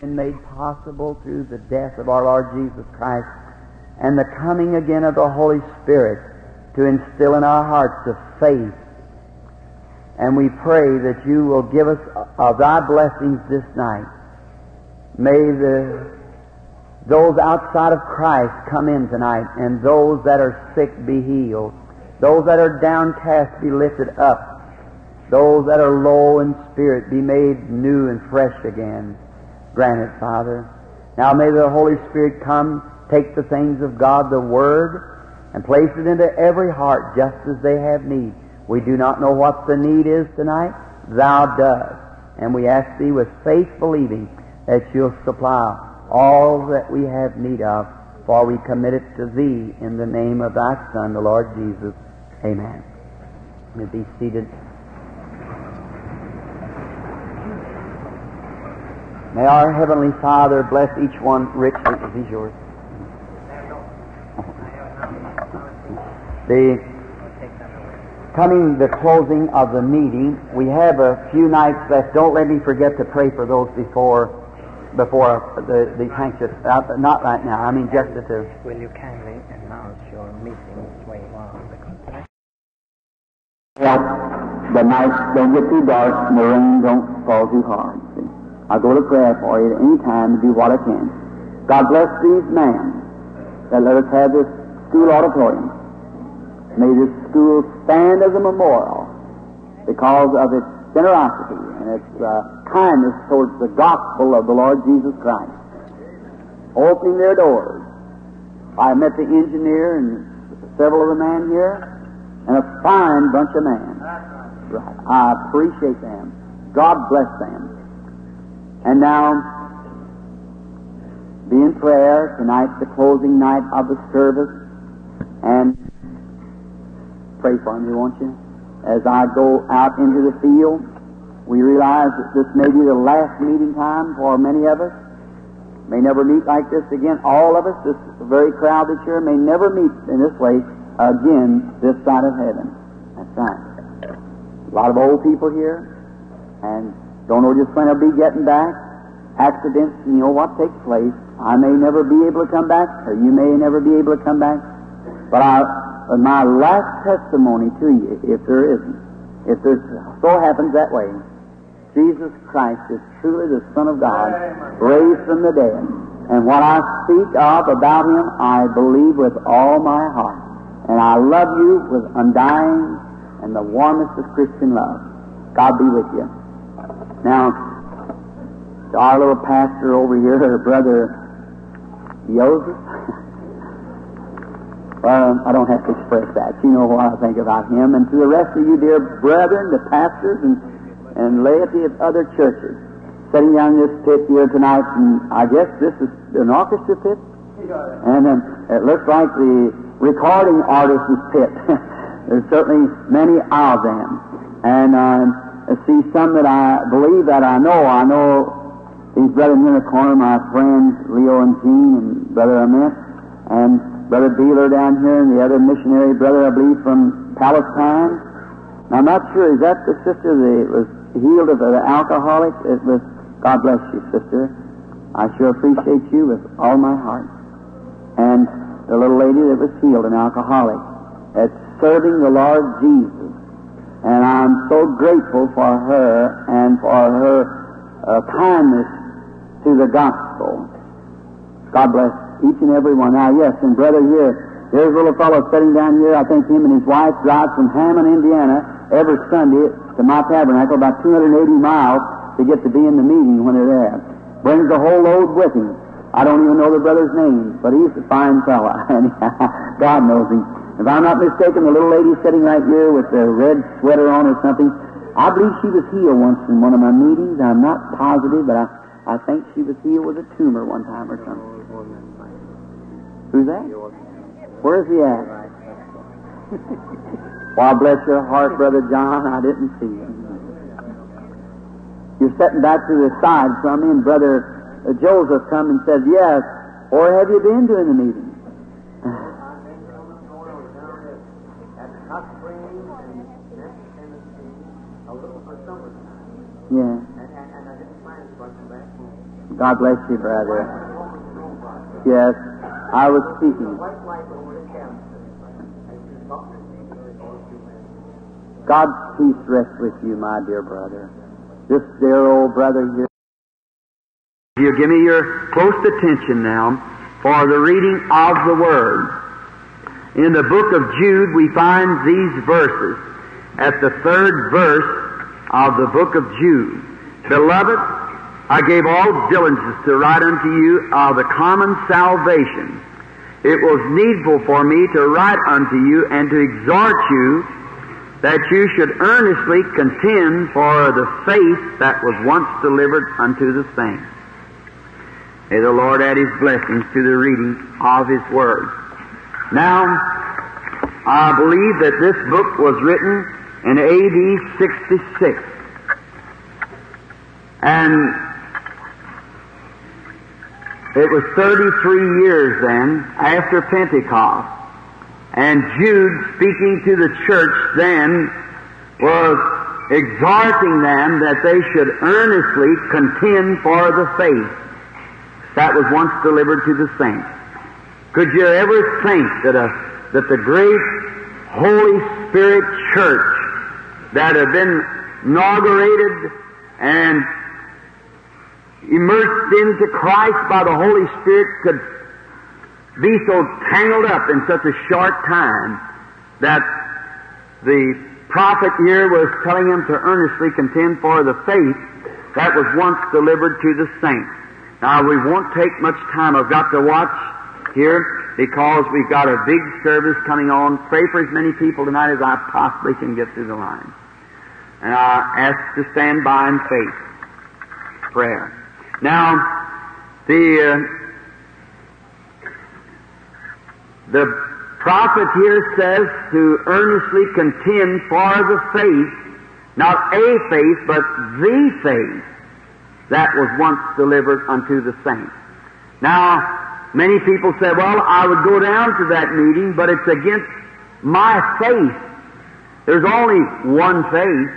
been made possible through the death of our Lord Jesus Christ and the coming again of the Holy Spirit to instill in our hearts the faith. And we pray that you will give us uh, of thy blessings this night. May the those outside of Christ come in tonight, and those that are sick be healed. Those that are downcast be lifted up. Those that are low in spirit be made new and fresh again. Grant it, Father. Now may the Holy Spirit come, take the things of God, the Word, and place it into every heart just as they have need. We do not know what the need is tonight. Thou dost. And we ask Thee with faith believing that You'll supply all that we have need of, for we commit it to Thee in the name of Thy Son, the Lord Jesus. Amen. May be seated. May our Heavenly Father bless each one richly. Is these yours? The coming the closing of the meeting, we have a few nights left. Don't let me forget to pray for those before before the the sanctus. Uh, not right now. I mean just at the. Will you kindly announce your meeting way on because Help the nights don't get too dark the rain don't fall too hard. See? I'll go to prayer for you at any time and do what I can. God bless these men that let us have this school auditorium. May this school stand as a memorial because of its generosity and its uh, kindness towards the gospel of the Lord Jesus Christ. Opening their doors. I met the engineer and several of the men here, and a fine bunch of men. I appreciate them. God bless them. And now, be in prayer. Tonight's the closing night of the service. And pray for me, won't you? As I go out into the field, we realize that this may be the last meeting time for many of us. May never meet like this again. All of us, this very crowd that's here, may never meet in this way again this side of heaven. That's right. A lot of old people here, and don't know just when I'll be getting back. Accidents, you know what takes place. I may never be able to come back, or you may never be able to come back. But I, my last testimony to you, if there isn't, if this so happens that way, Jesus Christ is truly the Son of God, raised from the dead. And what I speak of about Him, I believe with all my heart. And I love you with undying and the warmest of Christian love. God be with you. Now, our little pastor over here, brother Joseph. well, I don't have to express that. You know what I think about him. And to the rest of you, dear brethren, the pastors and, and laity of other churches, sitting down in this pit here tonight, and I guess this is an orchestra pit? And um, it looks like the recording artist's pit. There's certainly many of them. And um, I see some that I believe that I know. I know these brothers in the corner, my friends Leo and Gene and Brother Amit, and Brother Beeler down here, and the other missionary brother, I believe, from Palestine. Now, I'm not sure, is that the sister that was healed of the alcoholic? It was, God bless you, sister. I sure appreciate you with all my heart. And the little lady that was healed, an alcoholic, that's serving the Lord Jesus. And I'm so grateful for her and for her uh, kindness to the gospel. God bless each and every one. Now, yes, and brother here, there's a little fellow sitting down here. I think him and his wife drive from Hammond, Indiana, every Sunday to my tabernacle, about 280 miles to get to be in the meeting when they're there. Brings the whole load with him. I don't even know the brother's name, but he's a fine fellow, and God knows him. If I'm not mistaken, the little lady sitting right here with the red sweater on or something, I believe she was healed once in one of my meetings. I'm not positive, but I, I think she was healed with a tumor one time or something. Who's that? Where is he at? Well, bless your heart, Brother John, I didn't see you. You're sitting back to the side from me, and Brother uh, Joseph come and said, Yes. or have you been during the meeting? Yeah. God bless you, brother. Yes, I was speaking. God's peace rest with you, my dear brother. This dear old brother here. You give me your close attention now for the reading of the Word. In the book of Jude, we find these verses at the third verse of the book of Jude. Beloved, I gave all diligence to write unto you of the common salvation. It was needful for me to write unto you and to exhort you that you should earnestly contend for the faith that was once delivered unto the saints. May the Lord add His blessings to the reading of His Word. Now, I believe that this book was written in AD 66. And it was 33 years then after Pentecost. And Jude, speaking to the church then, was exhorting them that they should earnestly contend for the faith that was once delivered to the saints. Could you ever think that a, that the great Holy Spirit church that had been inaugurated and immersed into Christ by the Holy Spirit could be so tangled up in such a short time that the prophet here was telling him to earnestly contend for the faith that was once delivered to the saints. Now we won't take much time. I've got to watch here because we've got a big service coming on. Pray for as many people tonight as I possibly can get through the line. And I ask to stand by in faith. Prayer. Now, the uh, the prophet here says to earnestly contend for the faith, not a faith, but the faith that was once delivered unto the saints. Now, many people say, well, I would go down to that meeting, but it's against my faith. There's only one faith.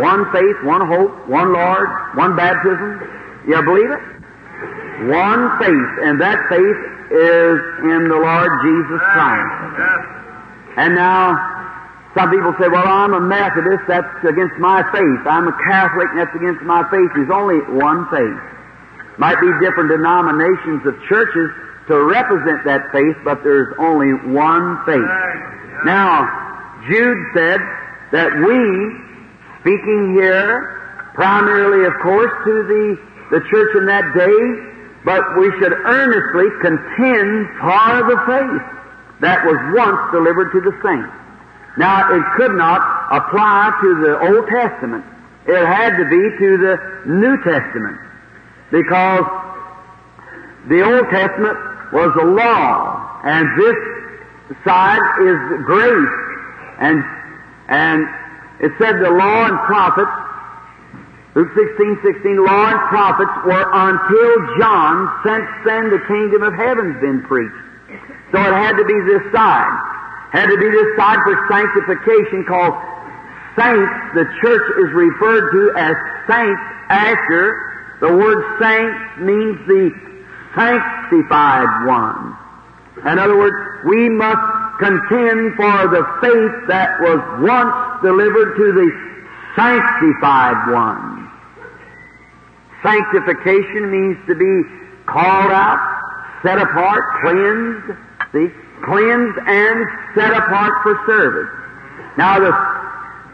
One faith, one hope, one Lord, one baptism. You believe it? One faith, and that faith is in the Lord Jesus Christ. And now, some people say, well, I'm a Methodist, that's against my faith. I'm a Catholic, and that's against my faith. There's only one faith. Might be different denominations of churches to represent that faith, but there's only one faith. Now, Jude said that we, speaking here, primarily, of course, to the, the church in that day, but we should earnestly contend for the faith that was once delivered to the saints. Now, it could not apply to the Old Testament. It had to be to the New Testament. Because the Old Testament was the law, and this side is grace. And, and it said the law and prophets, Luke 16, 16, law and prophets were until John, since then the kingdom of heaven's been preached. So it had to be this side had to be this side for sanctification called saints. The church is referred to as saints after the word saint means the sanctified one. In other words, we must contend for the faith that was once delivered to the sanctified one. Sanctification means to be called out, set apart, cleansed. See? cleansed and set apart for service. Now the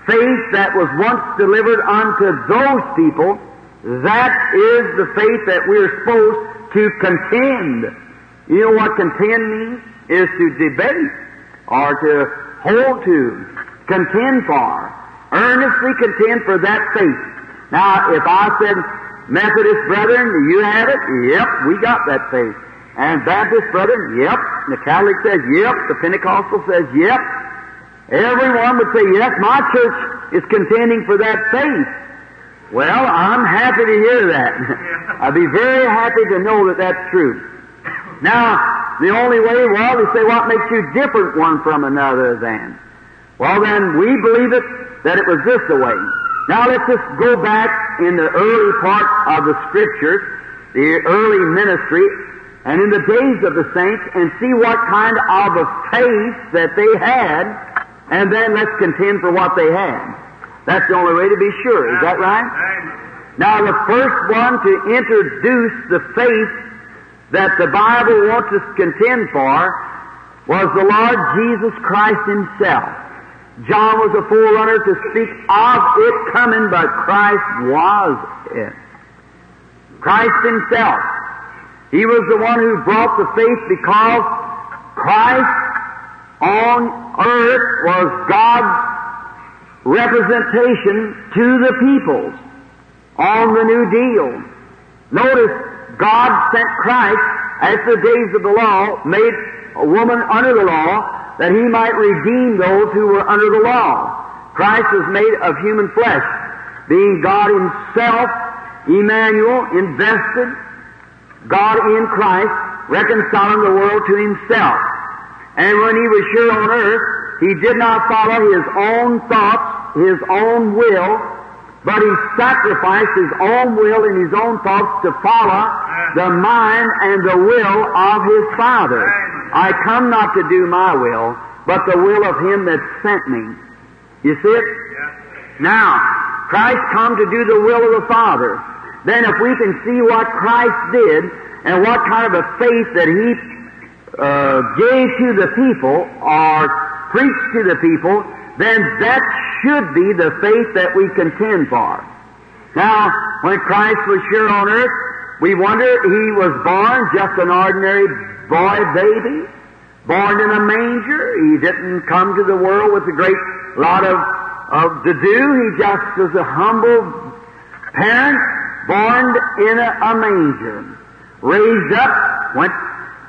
faith that was once delivered unto those people, that is the faith that we're supposed to contend. You know what contend means? Is to debate or to hold to, contend for, earnestly contend for that faith. Now, if I said, Methodist brethren, do you have it? Yep, we got that faith. And Baptist brethren, yep. And The Catholic says, yep. The Pentecostal says, yep. Everyone would say, yes, my church is contending for that faith. Well, I'm happy to hear that. I'd be very happy to know that that's true. Now, the only way, well, they say, what makes you different one from another then? Well, then, we believe it, that it was this way. Now, let's just go back in the early part of the Scriptures, the early ministry, and in the days of the saints, and see what kind of a faith that they had, and then let's contend for what they had. That's the only way to be sure. Is that right? Now, the first one to introduce the faith that the Bible wants us to contend for was the Lord Jesus Christ Himself. John was a forerunner to speak of it coming, but Christ was it. Christ Himself. He was the one who brought the faith because Christ on earth was God's representation to the peoples on the New Deal. Notice God sent Christ after the days of the law, made a woman under the law, that he might redeem those who were under the law. Christ was made of human flesh, being God himself, Emmanuel, invested, God in Christ, reconciling the world to himself. And when he was here on earth, he did not follow his own thoughts, his own will, but he sacrificed his own will and his own thoughts to follow the mind and the will of his Father. I come not to do my will, but the will of him that sent me. You see it? Now, Christ come to do the will of the Father. Then if we can see what Christ did and what kind of a faith that he uh, gave to the people or preached to the people, then that should be the faith that we contend for. Now, when Christ was here on earth, we wonder he was born just an ordinary boy baby, born in a manger. He didn't come to the world with a great lot of, of to do. He just was a humble parent, born in a, a manger, raised up, went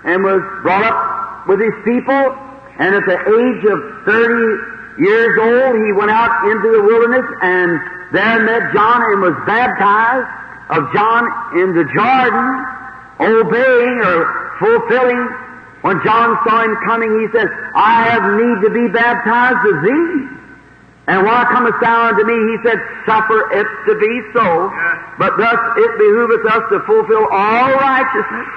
and was brought up with his people, and at the age of 30 years old, he went out into the wilderness and there met John and was baptized of John in the Jordan, obeying or fulfilling. When John saw him coming, he said, I have need to be baptized of thee. And why comest thou unto me? He said, Suffer it to be so, but thus it behoveth us to fulfill all righteousness.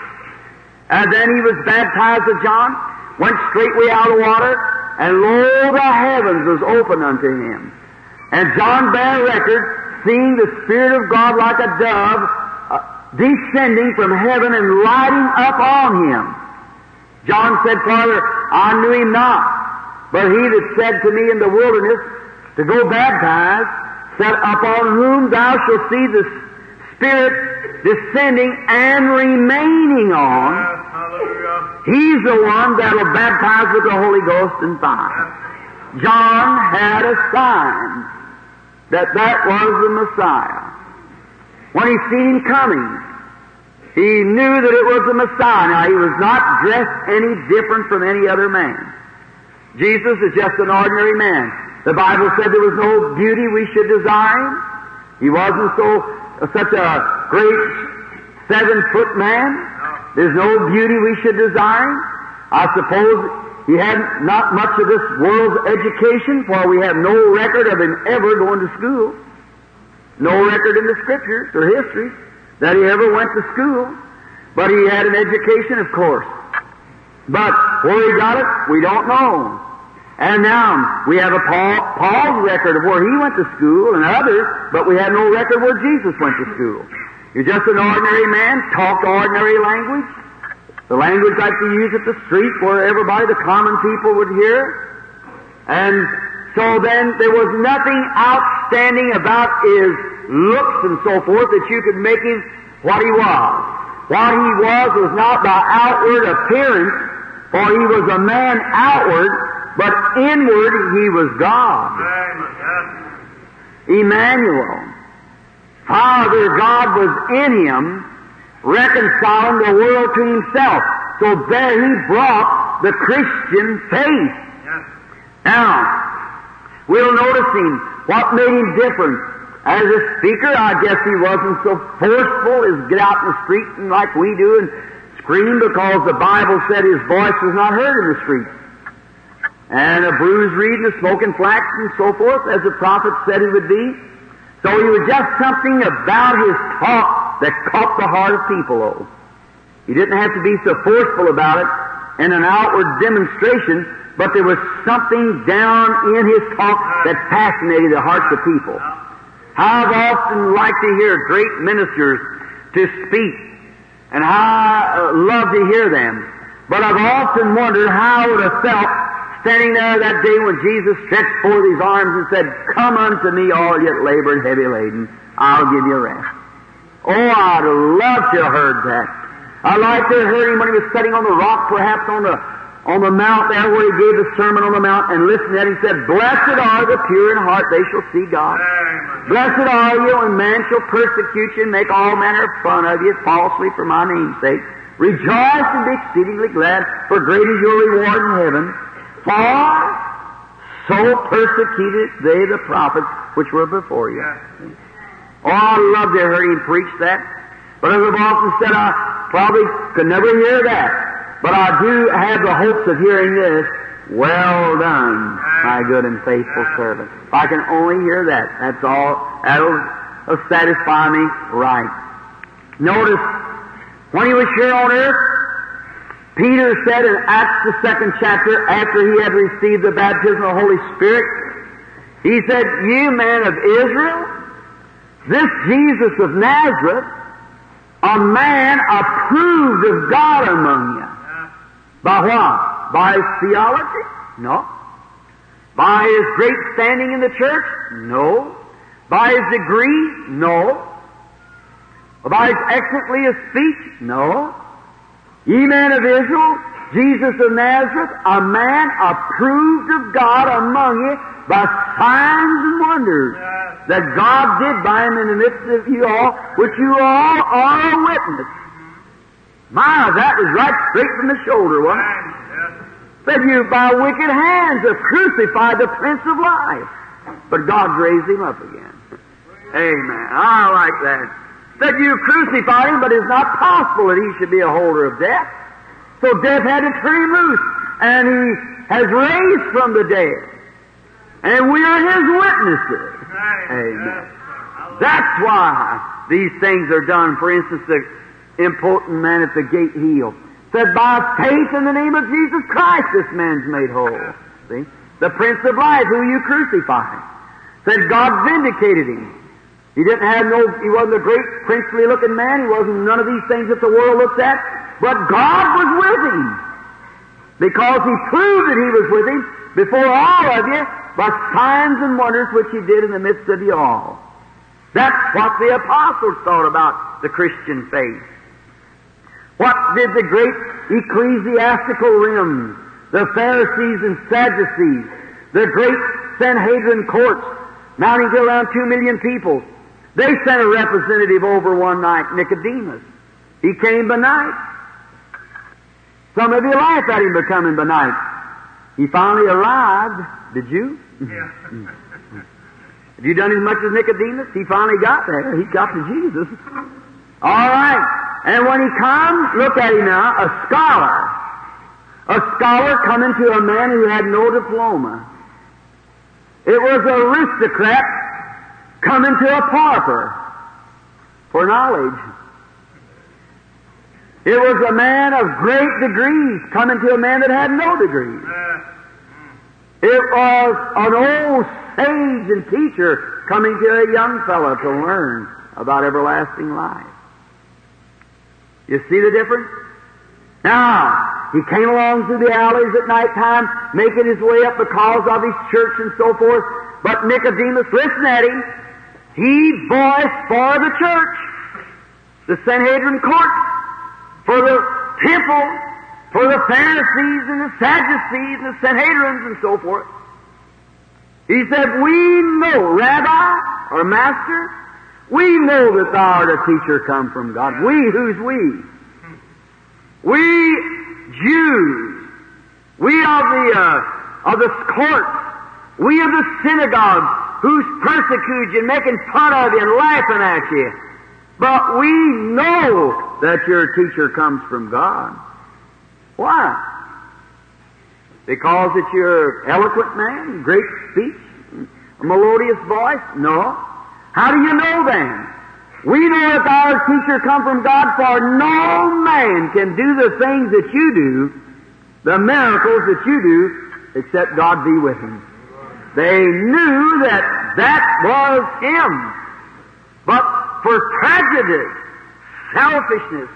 And then he was baptized of John, went straightway out of water, and lo, the heavens was opened unto him. And John bare record, seeing the Spirit of God like a dove descending from heaven and lighting up on him. John said, Father, I knew him not, but he that said to me in the wilderness to go baptize, said, Upon whom thou shalt see the Spirit descending and remaining on, he's the one that'll baptize with the Holy Ghost and fire. John had a sign that that was the Messiah. When he seen him coming, he knew that it was the Messiah. Now, he was not dressed any different from any other man. Jesus is just an ordinary man. The Bible said there was no beauty we should desire. He wasn't so uh, such a great seven foot man. There's no beauty we should desire. I suppose he had not much of this world's education, for we have no record of him ever going to school. No record in the scriptures or history that he ever went to school. But he had an education, of course. But where he got it, we don't know. And now we have a Paul, Paul's record of where he went to school and others, but we have no record where Jesus went to school. You're just an ordinary man, talked ordinary language, the language like you use at the street where everybody, the common people would hear. And so then there was nothing outstanding about his looks and so forth that you could make him what he was. What he was was not by outward appearance, for he was a man outward, but inward he was God. Emmanuel. Father God was in him, reconciling the world to himself. So there he brought the Christian faith. Now, we'll notice him. What made him different? As a speaker, I guess he wasn't so forceful as get out in the street and like we do and scream because the Bible said his voice was not heard in the street. And a bruised reed and a smoking flax and so forth, as the prophet said he would be. So he was just something about his talk that caught the heart of people, oh. He didn't have to be so forceful about it in an outward demonstration, but there was something down in his talk that fascinated the hearts of people. I've often liked to hear great ministers to speak, and I uh, love to hear them. But I've often wondered how I would have felt standing there that day when Jesus stretched forth his arms and said, Come unto me, all yet labor and heavy laden, I'll give you rest. Oh, I'd love to have heard that. I like to have heard him when he was sitting on the rock, perhaps on the on the mount there where he gave the sermon on the mount and listened to that. He said, Blessed are the pure in heart, they shall see God. Blessed are you when man shall persecute you and make all manner of fun of you falsely for my name's sake. Rejoice and be exceedingly glad, for great is your reward in heaven. For so persecuted they the prophets which were before you. Oh, I love to hear him preach that. But as I've often said, I probably could never hear that. But I do have the hopes of hearing this. Well done, my good and faithful servant. If I can only hear that, that's all. That'll satisfy me right. Notice, when he was here on earth, Peter said in Acts the second chapter, after he had received the baptism of the Holy Spirit, he said, You men of Israel, this Jesus of Nazareth, a man approved of God among you. By what? By his theology? No. By his great standing in the church? No. By his degree? No. By his excellently of speech? No. Ye men of Israel, Jesus of Nazareth, a man approved of God among you by signs and wonders that God did by him in the midst of you all, which you all are a witness. My, that was right straight from the shoulder, wasn't it? Said you by wicked hands have crucified the Prince of Life. But God raised him up again. Amen. I like that. Said you crucified him, but it's not possible that he should be a holder of death. So death had to turn him loose. And he has raised from the dead. And we are his witnesses. Amen. That's why these things are done. For instance, the impotent man at the gate healed. Said, by faith in the name of Jesus Christ, this man's made whole. See? The Prince of Life, who you crucified. Said, God vindicated him. He didn't have no, he wasn't a great princely looking man. He wasn't none of these things that the world looks at. But God was with him. Because he proved that he was with him before all of you by signs and wonders which he did in the midst of you all. That's what the apostles thought about the Christian faith. What did the great ecclesiastical rim, the Pharisees and Sadducees, the great Sanhedrin courts, mounting to around two million people, they sent a representative over one night, Nicodemus. He came by night. Some of you laughed at him for coming by night. He finally arrived. Did you? Yeah. Have you done as much as Nicodemus? He finally got there. He got to Jesus. All right. And when he comes, look at him now, a scholar. A scholar coming to a man who had no diploma. It was an aristocrat coming to a pauper for knowledge. It was a man of great degrees coming to a man that had no degrees. It was an old sage and teacher coming to a young fellow to learn about everlasting life. You see the difference? Now, he came along through the alleys at night time, making his way up because of his church and so forth. But Nicodemus, listen at him. He voiced for the church, the Sanhedrin court, for the temple, for the Pharisees and the Sadducees and the Sanhedrins and so forth. He said, We know, Rabbi or Master, we know that thou art a teacher come from God. We, who's we? We Jews, we of the uh, of the courts, we of the synagogues, who's persecuting you, and making fun of you, and laughing at you. But we know that your teacher comes from God. Why? Because it's your eloquent man, great speech, a melodious voice? No. How do you know then? We know if our teacher come from God, for no man can do the things that you do, the miracles that you do, except God be with him. They knew that that was him. But for prejudice, selfishness,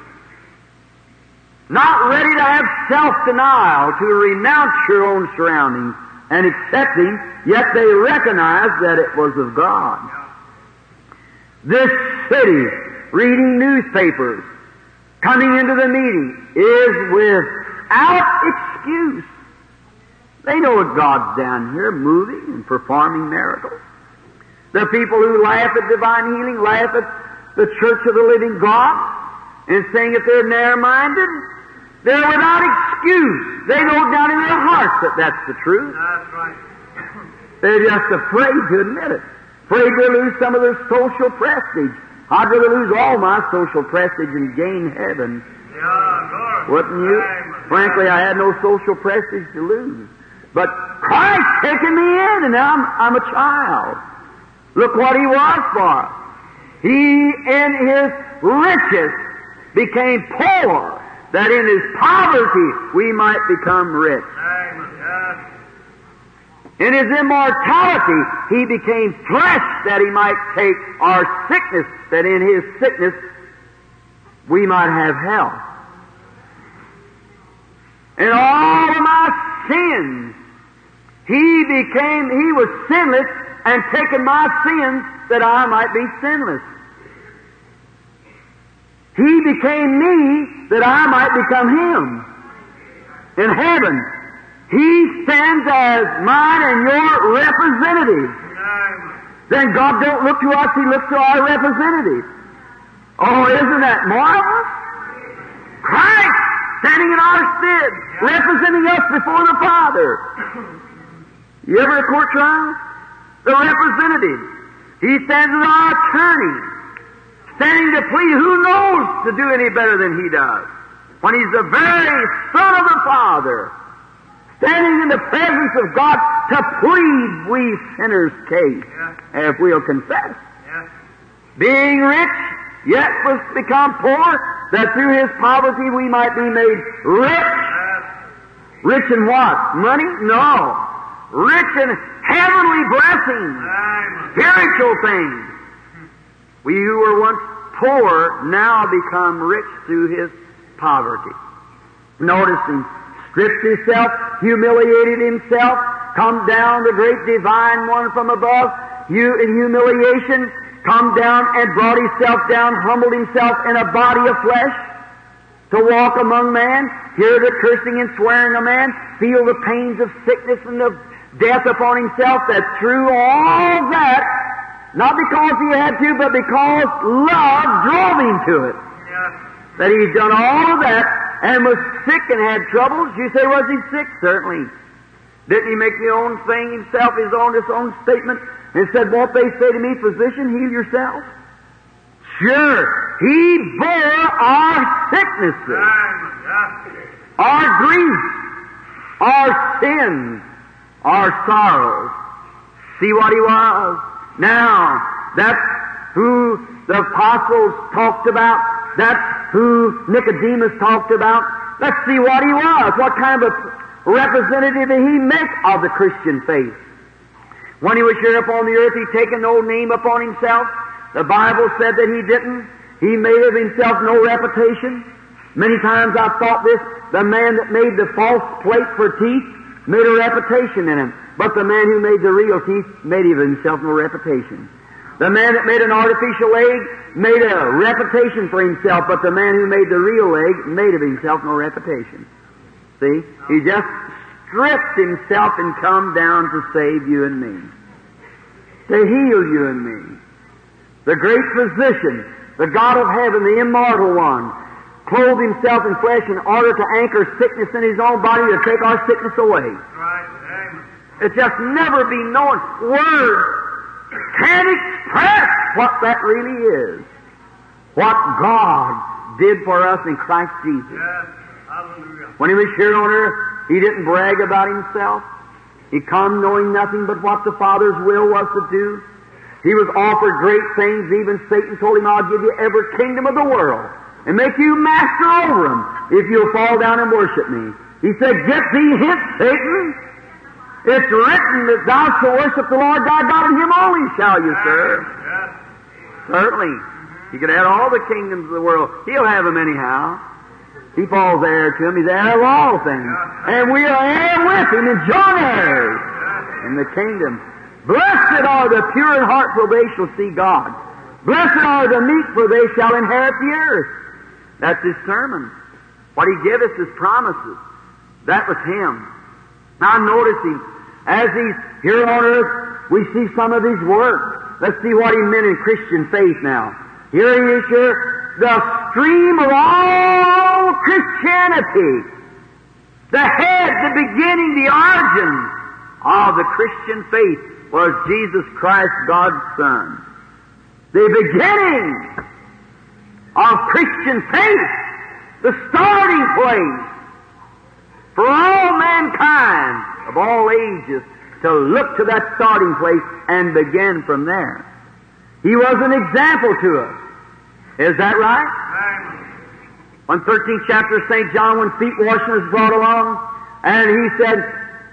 not ready to have self-denial, to renounce your own surroundings and accepting, yet they recognized that it was of God. This city, reading newspapers, coming into the meeting, is without excuse. They know that God's down here moving and performing miracles. The people who laugh at divine healing laugh at the church of the living God and saying that they're narrow-minded. They're without excuse. They know down in their hearts that that's the truth. That's right. They're just afraid to admit it. Afraid to lose some of their social prestige. I'd rather lose all my social prestige and gain heaven. Yeah, Wouldn't you? Frankly, I had no social prestige to lose. But Christ taken me in, and now I'm, I'm a child. Look what He was for. He, in His riches, became poor, that in His poverty we might become rich. In His immortality, He became flesh, that He might take our sickness, that in His sickness we might have health. In all of my sins, He became, He was sinless and taken my sins that I might be sinless. He became me that I might become Him. In heaven, He stands as mine and your representative. Then God don't look to us, He looks to our representative. Oh, isn't that marvelous? Christ standing in our stead, representing us before the Father. You ever a court trial? The representative. He stands as our attorney, standing to plead. Who knows to do any better than he does? When he's the very Son of the Father, standing in the presence of God to plead we sinners' case, Yeah. if we'll confess. Yes. Being rich, yet was become poor, that through his poverty we might be made rich. Yes. Rich in what? Money? No. Rich in heavenly blessings, spiritual things. We who were once poor now become rich through his poverty. Notice him stripped himself, humiliated himself, come down the great divine one from above, you in humiliation, come down and brought himself down, humbled himself in a body of flesh to walk among man, hear the cursing and swearing of man, feel the pains of sickness and of death upon himself, that through all that, not because he had to, but because love drove him to it, Yes. that he's done all of that and was sick and had troubles. You say, was he sick? Certainly. Didn't he make the own thing himself, his own, his own statement, and said, won't they say to me, physician, heal yourself? Sure. He bore our sicknesses our grief, our sins, our sorrows. See what he was. Now, that's who the apostles talked about. That's who Nicodemus talked about. Let's see what he was. What kind of a representative he make of the Christian faith? When he was here upon the earth, he taken no name upon himself. The Bible said that he didn't. He made of himself no reputation. Many times I've thought this, the man that made the false plate for teeth made a reputation in him. But the man who made the real teeth made of himself no reputation. The man that made an artificial leg made a reputation for himself, but the man who made the real leg made of himself no reputation. See? He just stripped himself and come down to save you and me. To heal you and me. The great physician, the God of heaven, the immortal one, clothed himself in flesh in order to anchor sickness in his own body to take our sickness away. Right. It just never be known. Words can't express what that really is. What God did for us in Christ Jesus. Yes. When he was here on earth, he didn't brag about himself. He come knowing nothing but what the Father's will was to do. He was offered great things. Even Satan told him, I'll give you every kingdom of the world and make you master over them if you'll fall down and worship me. He said, Get thee hence, Satan. It's written that thou shalt worship the Lord thy God, and him only shall you serve. Yes. Certainly. He could have all the kingdoms of the world. He'll have them anyhow. He falls heir to him. He's heir of all things. And we are heir with him and joint heirs in the kingdom. Blessed are the pure in heart, for they shall see God. Blessed are the meek, for they shall inherit the earth. That's his sermon. What he gave us is promises. That was him. Now notice him. As he's here on earth, we see some of his work. Let's see what he meant in Christian faith now. Here he is here, the stream of all Christianity. The head, the beginning, the origin of the Christian faith was Jesus Christ, God's Son. The beginning of Christian faith, the starting place for all mankind of all ages to look to that starting place and begin from there. He was an example to us. Is that right? On 13th chapter of St. John, when feet washing was brought along, and he said,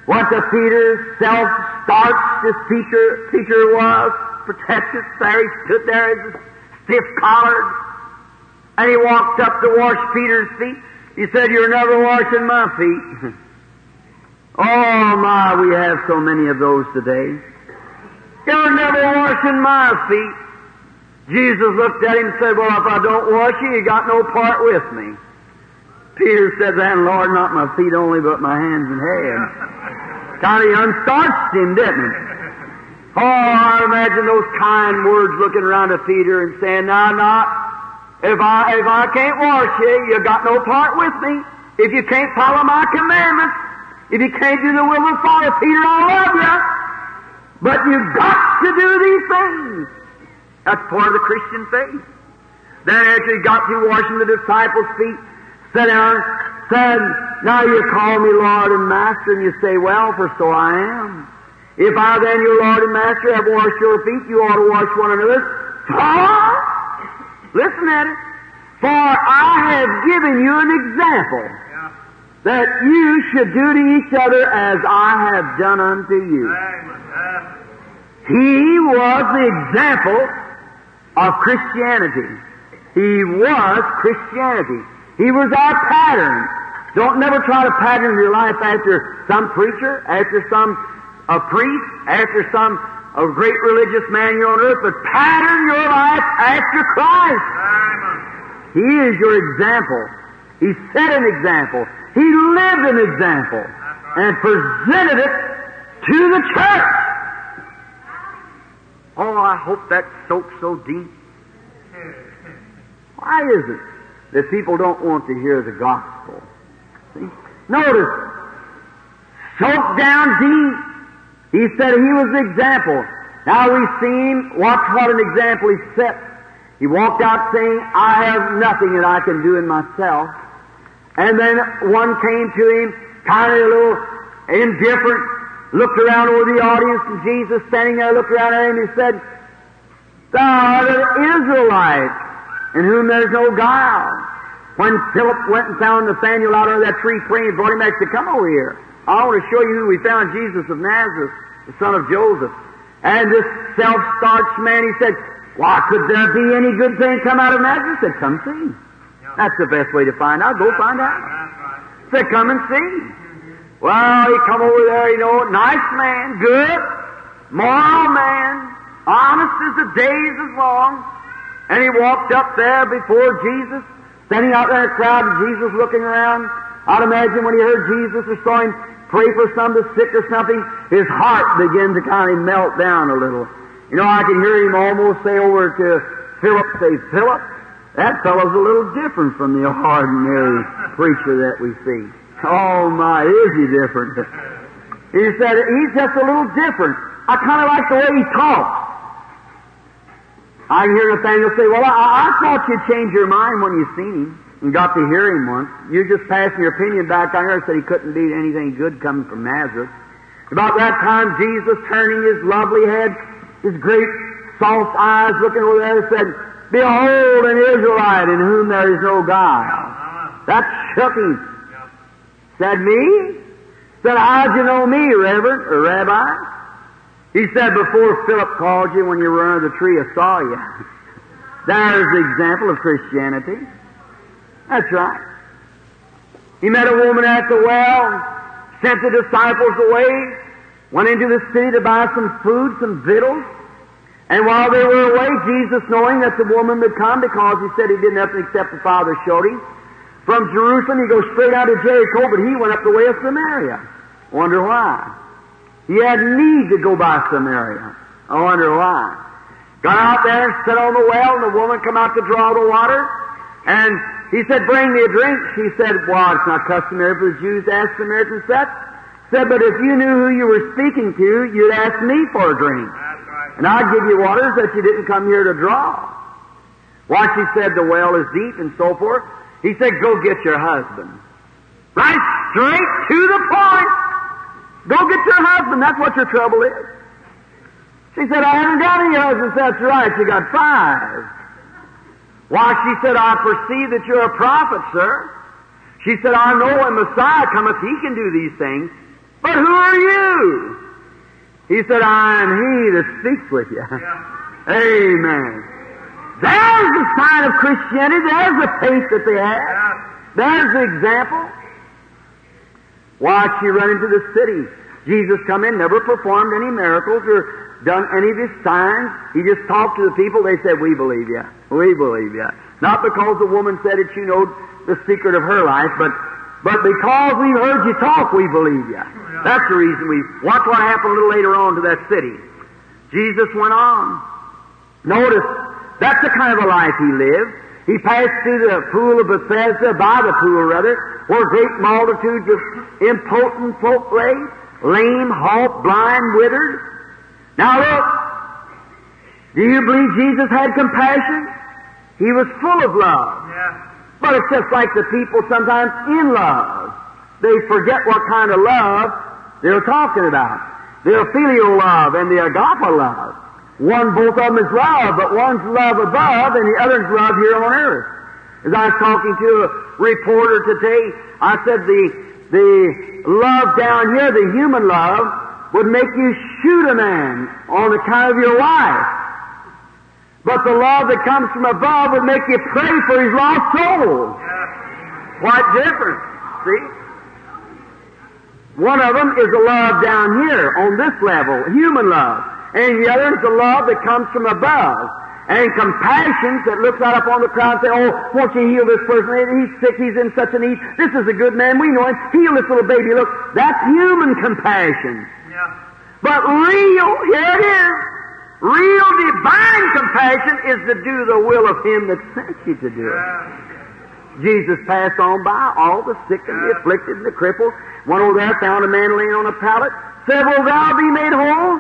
what the Peter self starts this teacher, teacher was, protected there, he stood there as stiff-collared, and he walked up to wash Peter's feet. He said, you're never washing my feet. oh my, we have so many of those today. You're never washing my feet. Jesus looked at him and said, Well, if I don't wash you, you got no part with me. Peter said, Then, Lord, not my feet only, but my hands and head. kind of unstarched him, didn't it? Oh, I imagine those kind words looking around at Peter and saying, Now, not if I if I can't wash you, you got no part with me. If you can't follow my commandments, if you can't do the will of the Father, Peter, I love you. But you've got to do these things. That's part of the Christian faith. Then after he got to washing the disciples' feet, down, uh, said, Now you call me Lord and Master, and you say, Well, for so I am. If I then, your Lord and Master, have washed your feet, you ought to wash one another's. For, listen at it, for I have given you an example that you should do to each other as I have done unto you. He was the example of Christianity. He was Christianity. He was our pattern. Don't never try to pattern your life after some preacher, after some a priest, after some a great religious man you're on earth, but pattern your life after Christ. Amen. He is your example. He set an example. He lived an example and presented it to the church. Oh, I hope that soaks so deep. Why is it that people don't want to hear the gospel? See? Notice, soaked down deep. He said he was the example. Now we've seen, watch what an example he set. He walked out saying, I have nothing that I can do in myself. And then one came to him, kind of a little indifferent, looked around over the audience, and Jesus standing there looked around at him and he said, Thou art an Israelite, in whom there's no guile. When Philip went and found Nathanael out under that tree praying, brought him back, to Come over here. I want to show you who we found, Jesus of Nazareth, the son of Joseph. And this self-starched man, he said, Why, could there be any good thing come out of Nazareth? He said, Come see. That's the best way to find out. Go find out. Right. Said, come and see. Well, he come over there, you know, nice man, good, moral man, honest as the days is long. And he walked up there before Jesus, standing out there in a crowd, and Jesus looking around. I'd imagine when he heard Jesus him pray for some that's sick or something, his heart began to kind of melt down a little. You know, I can hear him almost say over to Philip, say, Philip, that fellow's a little different from the ordinary preacher that we see. Oh my, is he different? He said, he's just a little different. I kind of like the way he talks. I can hear Nathanael say, well, I, I thought you'd change your mind when you seen him and got to hear him once. You're just passing your opinion back on here, said he couldn't be anything good coming from Nazareth. About that time, Jesus turning his lovely head, his great soft eyes looking over there said, Behold an Israelite in whom there is no guile. That shook him. Said, Me? Said, How'd you know me, Reverend or Rabbi? He said, Before Philip called you when you were under the tree, I saw you. There's the example of Christianity. That's right. He met a woman at the well, sent the disciples away, went into the city to buy some food, some victuals, and while they were away, Jesus, knowing that the woman would come because he said he did nothing except the Father showed him, from Jerusalem he goes straight out to Jericho, but he went up the way of Samaria. Wonder why? He had need to go by Samaria. I wonder why. Got out there sat on the well, and the woman come out to draw the water, and he said, bring me a drink. She said, well, it's not customary for the Jews to ask Samaritans that. Said, but if you knew who you were speaking to, you'd ask me for a drink. Right. And I'd give you waters that you didn't come here to draw. Why, she said, the well is deep and so forth. He said, go get your husband. Right straight to the point. Go get your husband. That's what your trouble is. She said, I haven't got any husbands. That's right. You got five. Why, she said, I perceive that you're a prophet, sir. She said, I know when Messiah cometh, he can do these things. But who are you? He said, I am he that speaks with you. Yeah. Amen. There's the sign of Christianity. There's the faith that they have. Yeah. There's the example. Watch she run into the city. Jesus come in, never performed any miracles or done any of his signs. He just talked to the people. They said, we believe you. We believe you. Not because the woman said it, you know the secret of her life, but, but because we heard you talk, we believe you. Oh, that's the reason we, watch what happened a little later on to that city. Jesus went on. Notice, that's the kind of a life he lived. He passed through the pool of Bethesda, by the pool rather, where great multitudes of impotent folk lay, lame, halt, blind, withered. Now look, do you believe Jesus had compassion? He was full of love. Yeah. But it's just like the people sometimes in love. They forget what kind of love they're talking about. The filial love and the agape love. One, both of them is love, but one's love above and the other's love here on earth. As I was talking to a reporter today, I said the, the love down here, the human love, would make you shoot a man on account of your wife. But the love that comes from above would make you pray for his lost soul. Quite different. See? One of them is a love down here on this level, human love. And the other is the love that comes from above. And compassion that looks out upon the crowd and say, Oh, won't you heal this person? He's sick, he's in such a need. This is a good man, we know him. Heal this little baby. Look, that's human compassion. Yeah. But real, here it is. Real divine compassion is to do the will of Him that sent you to do it. Yeah. Jesus passed on by all the sick and the afflicted and the crippled. One over there found a man laying on a pallet. Said, Will thou be made whole?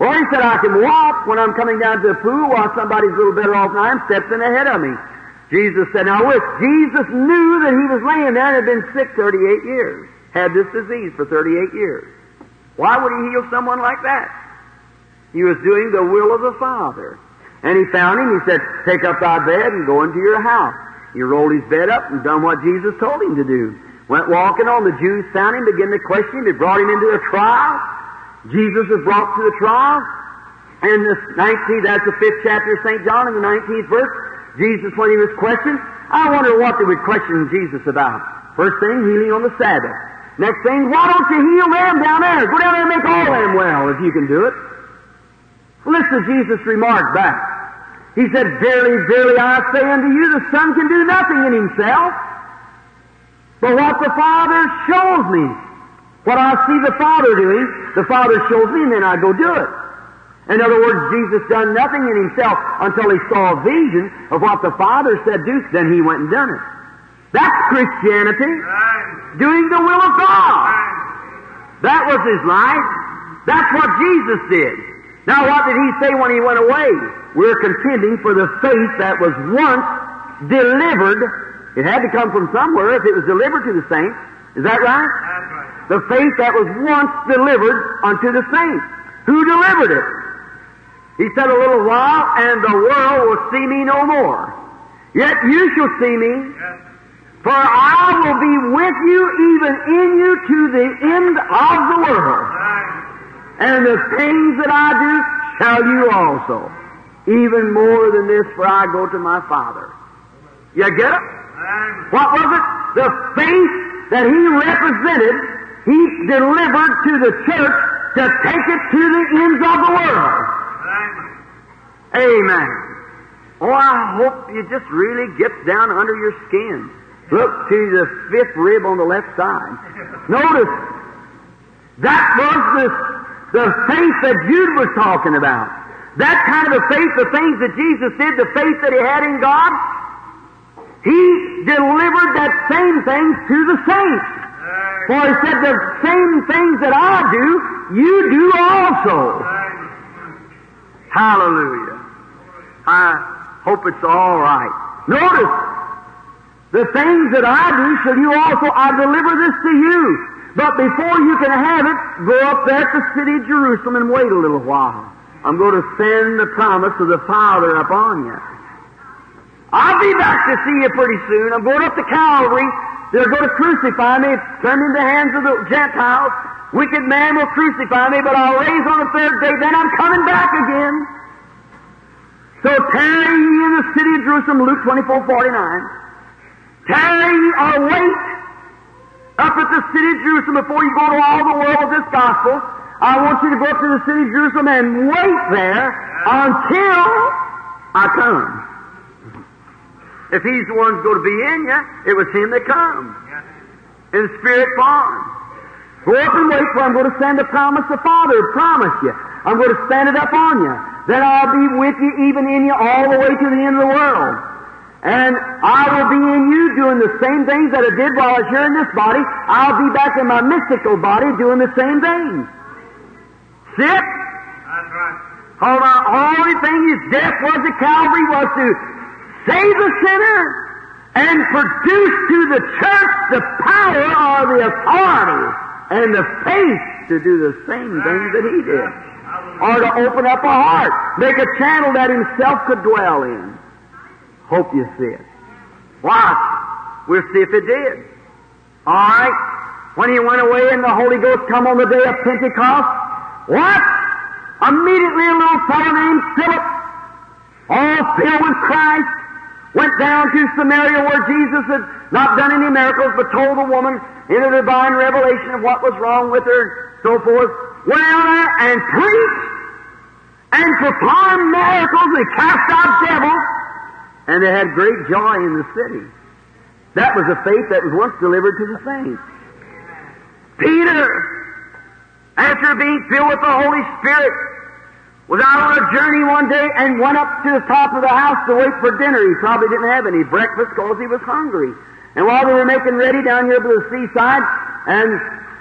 Well, he said, I can walk when I'm coming down to the pool while somebody's a little better off than I am, steps in ahead of me. Jesus said, Now look, Jesus knew that he was laying there and had been sick 38 years, had this disease for 38 years. Why would he heal someone like that? He was doing the will of the Father. And he found him, he said, Take up thy bed and go into your house. He rolled his bed up and done what Jesus told him to do. Went walking on, the Jews found him, began to question him, they brought him into a trial. Jesus was brought to the trial. And the 19th, that's the fifth chapter of St. John in the 19th verse. Jesus, when he was questioned, I wonder what they would question Jesus about. First thing, healing on the Sabbath. Next thing, why don't you heal them down there? Go down there and make all them well if you can do it. Listen to Jesus' remark back. He said, Verily, verily, I say unto you, the Son can do nothing in himself, but what the Father shows me. What I see the Father doing, the Father shows me, and then I go do it. In other words, Jesus done nothing in himself until he saw a vision of what the Father said do, then he went and done it. That's Christianity, Right. doing the will of God. Right. That was his life. That's what Jesus did. Now, what did he say when he went away? We're contending for the faith that was once delivered. It had to come from somewhere if it was delivered to the saints. Is that right? That's right. The faith that was once delivered unto the saints. Who delivered it? He said, A little while, and the world will see me no more. Yet you shall see me, for I will be with you, even in you, to the end of the world. And the things that I do shall you also. Even more than this, for I go to my Father. You get it? What was it? The faith that he represented, he delivered to the church to take it to the ends of the world. Amen. Oh, I hope you just really get down under your skin. Look to the fifth rib on the left side. Notice, that was the, the faith that Jude was talking about. That kind of a faith, the things that Jesus did, the faith that he had in God, he delivered that same things to the saints. For he said, the same things that I do, you do also. Hallelujah. I hope it's all right. Notice, the things that I do shall you also, I deliver this to you. But before you can have it, go up there to the city of Jerusalem and wait a little while. I'm going to send the promise of the Father upon you. I'll be back to see you pretty soon. I'm going up to Calvary. They're going to crucify me, turn me in the hands of the Gentiles. Wicked man will crucify me, but I'll raise on the third day. Then I'm coming back again. So tarry ye in the city of Jerusalem, Luke 24, 49. Tarry or wait up at the city of Jerusalem before you go to all the world with this gospel. I want you to go up to the city of Jerusalem and wait there until I come. If he's the one going to be in you, it was him that come. In spirit form. Go up and wait for I'm going to send a promise the Father promise you. I'm going to stand it up on you. Then I'll be with you, even in you, all the way to the end of the world. And I will be in you doing the same things that I did while I was here in this body. I'll be back in my mystical body doing the same things. See it? That's right. Hold on. Only thing his death was at Calvary was to save the sinner and produce to the church the power or the authority and the faith to do the same things that he did. Or to open up a heart, make a channel that himself could dwell in. Hope you see it. Watch. We'll see if it did. All right. When he went away and the Holy Ghost come on the day of Pentecost, what? Immediately a little fellow named Philip, all filled with Christ, went down to Samaria where Jesus had not done any miracles, but told the woman in a divine revelation of what was wrong with her, so forth, went out there and preached and performed miracles and cast out devils, and they had great joy in the city. That was a faith that was once delivered to the saints. Peter, after being filled with the Holy Spirit, was out on a journey one day and went up to the top of the house to wait for dinner. He probably didn't have any breakfast because he was hungry. And while they were making ready down here by the seaside, and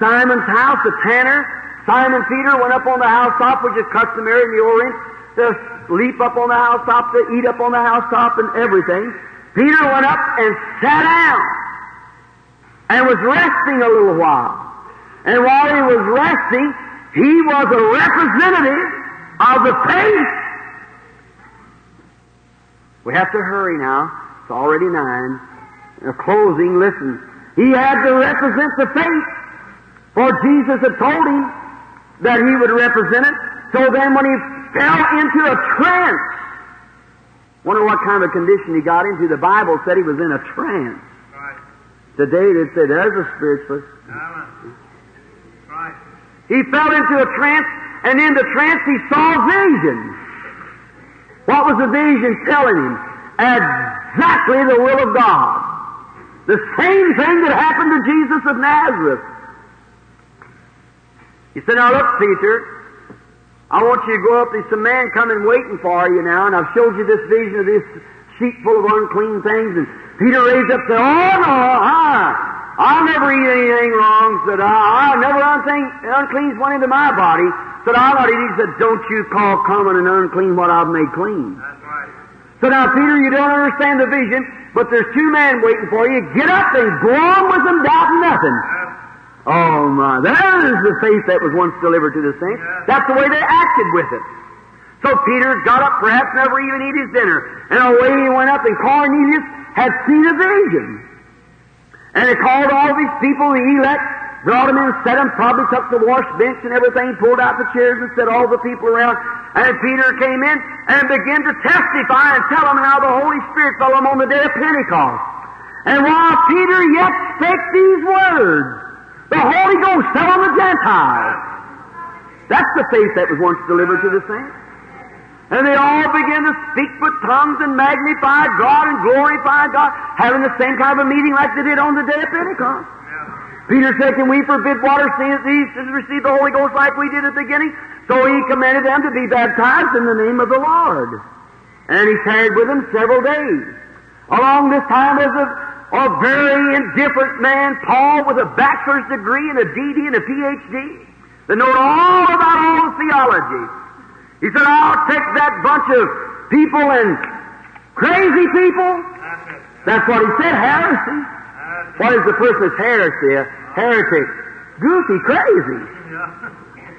Simon's house, the tanner, Simon Peter went up on the housetop, which is customary in the Orient, to leap up on the housetop, to eat up on the housetop and everything. Peter went up and sat down and was resting a little while. And while he was resting, he was a representative of the faith. We have to hurry now. It's already nine. In a closing, listen. He had to represent the faith. For Jesus had told him that he would represent it. So then when he fell into a trance, wonder what kind of a condition he got into. The Bible said he was in a trance. Right. Today they say there's a spiritualist. Right. He fell into a trance, and in the trance he saw visions. What was the vision telling him? Exactly the will of God. The same thing that happened to Jesus of Nazareth. He said, Now look, Peter, I want you to go up. There's some man coming waiting for you now, and I've showed you this vision of this sheep full of unclean things. And Peter raised up and said, Oh no, I, I'll never eat anything wrong. Said, I, I'll never unclean, unclean's went into my body. Said, I'll not eat. He said, Don't you call common and unclean what I've made clean. That's right. So now, Peter, you don't understand the vision, but there's two men waiting for you. Get up and go on with them, doubting nothing. Oh my, that is the faith that was once delivered to the saints. That's the way they acted with it. So Peter got up, perhaps never even eat his dinner, and away he went up, and Cornelius had seen a vision. And he called all these people, the elect, brought them in, set them, probably took the wash bench and everything, pulled out the chairs and set all the people around. And Peter came in and began to testify and tell them how the Holy Spirit fell on the day of Pentecost. And while Peter yet spake these words, the Holy Ghost fell on the Gentiles. That's the faith that was once delivered to the saints. And they all began to speak with tongues and magnify God and glorify God, having the same kind of a meeting like they did on the day of Pentecost. Peter said, Can we forbid water seeing these to receive the Holy Ghost like we did at the beginning? So he commanded them to be baptized in the name of the Lord. And he tarried with them several days. Along this time was a, a very indifferent man, Paul, with a bachelor's degree and a DD and a PhD, that knew all about all the theology. He said, I'll take that bunch of people and crazy people. That's what he said, heresy. What is the person that's heresy? Heretic. Goofy, crazy.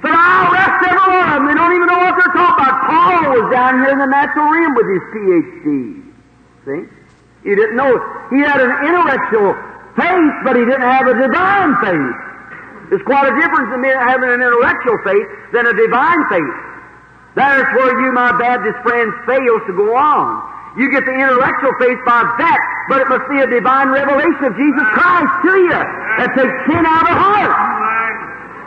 But I'll arrest every one of them. They don't even know what they're talking about. Paul was down here in the natural realm with his PhD. See? You didn't know. He had an intellectual faith, but he didn't have a divine faith. There's quite a difference in having an intellectual faith than a divine faith. That's where you, my Baptist friends, fails to go on. You get the intellectual faith by that, but it must be a divine revelation of Jesus Christ to you that takes sin out of heart.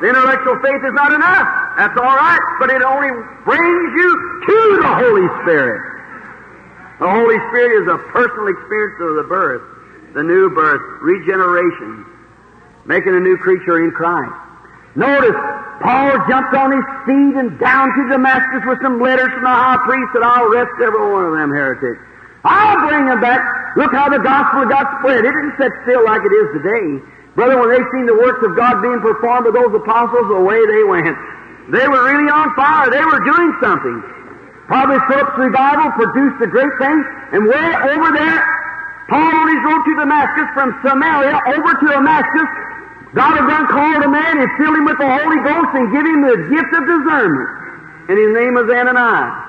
The intellectual faith is not enough. That's all right, but it only brings you to the Holy Spirit. The Holy Spirit is a personal experience of the birth, the new birth, regeneration, making a new creature in Christ. Notice, Paul jumped on his feet and down to Damascus with some letters from the high priest that I'll arrest every one of them heretics. I'll bring them back. Look how the gospel got spread. It didn't sit still like it is today. Brother, when they seen the works of God being performed by those apostles, away they went. They were really on fire. They were doing something. Probably Philip's revival produced a great thing, and way over there, Paul on his road to Damascus from Samaria over to Damascus, God had done called a man and filled him with the Holy Ghost and give him the gift of discernment. And his name was Ananias.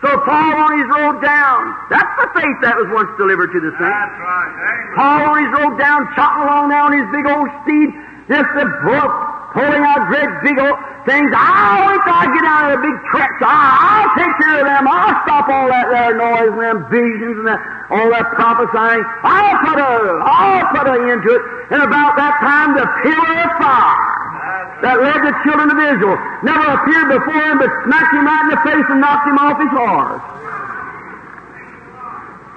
So Paul on his road down, that's the faith that was once delivered to the saints. That's right. Amen. Paul on his road down, chopping along now on his big old steed, just a brook, pulling out great big old things. Wait till I get out of the big tracks. I'll, I'll take care of them. I'll stop all that there noise and them visions and that, all that prophesying. I'll put a, I'll put an end to it. And about that time, the pillar of fire that led the children of Israel never appeared before him, but smacked him right in the face and knocked him off his horse.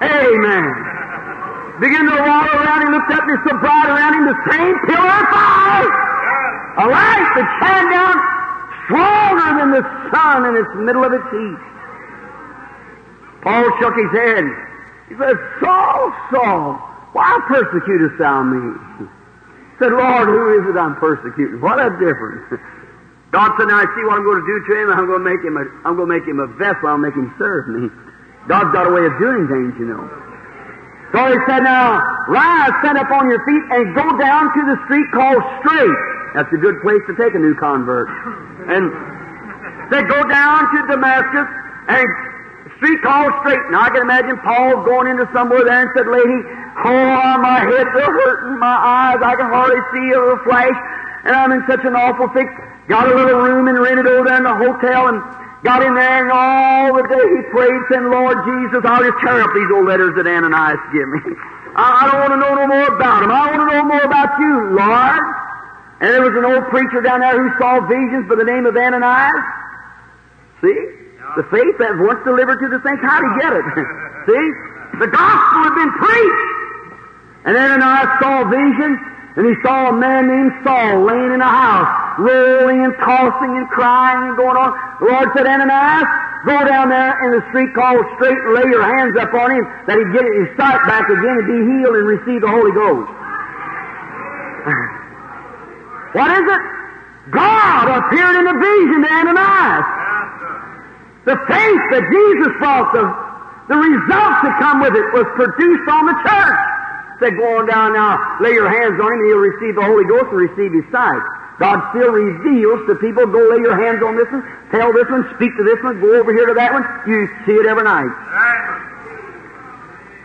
Amen. Began to walk around He looked up and so bright around him, the same pillar of fire. A light that shone down stronger than the sun in its middle of its heat. Paul shook his head. He said, Saul, Saul, why persecutest thou me? He said, Lord, who is it I'm persecuting? What a difference. God said, now I see what I'm going to do to him. I'm going to make him a, I'm going to make him a vessel. I'll make him serve me. God's got a way of doing things, you know. So he said, now, rise, stand up on your feet, and go down to the street called Straight. That's a good place to take a new convert. And they go down to Damascus, and street called Straight. Now I can imagine Paul going into somewhere there and said, lady, oh, my head's a hurting, my eyes, I can hardly see a flash, and I'm in such an awful fix. Got a little room and rented over there in the hotel, and got in there, and all the day he prayed, saying, Lord Jesus, I'll just tear up these old letters that Ananias give me. I, I don't want to know no more about them. I want to know more about you, Lord. And there was an old preacher down there who saw visions by the name of Ananias. See? The faith that was once delivered to the saints, how did he get it? See? The gospel had been preached. And Ananias saw a vision, and he saw a man named Saul laying in a house, rolling and tossing and crying and going on. The Lord said, Ananias, go down there in the street called Straight and lay your hands up on him that he'd get his sight back again and be healed and receive the Holy Ghost. What is it? God appeared in a vision to Ananias. The faith that Jesus brought, the, the results that come with it, was produced on the church. Said, go on down now, lay your hands on him, and he'll receive the Holy Ghost and receive his sight. God still reveals to people, go lay your hands on this one, tell this one, speak to this one, go over here to that one. You see it every night.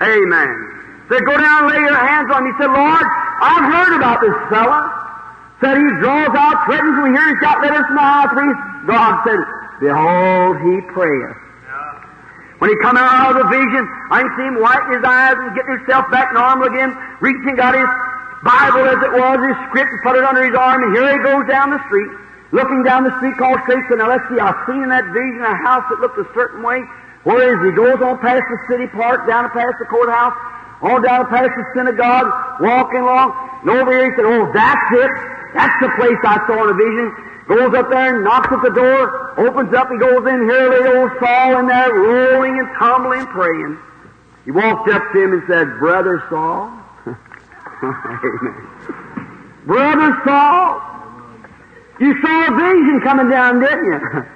Amen. Said, go down and lay your hands on him. He said, Lord, I've heard about this fella. Said he draws out, threatens, we hear he's got letters from the high priest. God said, Behold, he prayeth. When he come out of the vision, I can see him wiping his eyes and getting himself back normal again, reaching, got his Bible as it was, his script, and put it under his arm, and here he goes down the street, looking down the street called Straight. So now let's see, I've seen in that vision a house that looked a certain way. Where is he? Goes on past the city park, down past the courthouse, on down past the synagogue, walking along, and over here he said, Oh, that's it. That's the place I saw in a vision. Goes up there and knocks at the door, opens up, he goes in, here lay old Saul in there, rolling and tumbling, praying. He walked up to him and said, Brother Saul, Amen. Brother Saul, you saw a vision coming down, didn't you?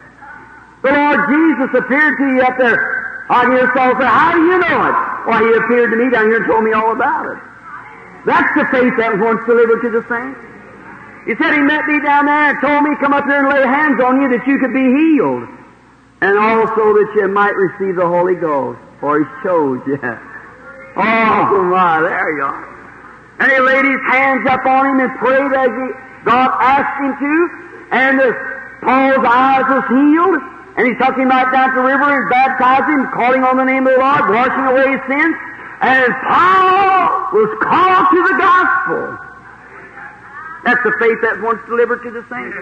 The Lord Jesus appeared to you up there. I hear Saul say, How do you know it? Why, he appeared to me down here and told me all about it. That's the faith that was once delivered to the saints. He said he met me down there and told me come up there and lay hands on you that you could be healed. And also that you might receive the Holy Ghost. For he chose you. Oh my, there you are. And he laid his hands up on him and prayed as he, God asked him to. And uh, Paul's eyes was healed. And he took him right down to the river and baptized him, calling on the name of the Lord, washing away his sins. And Paul was called to the gospel. That's the faith that once delivered to the saints.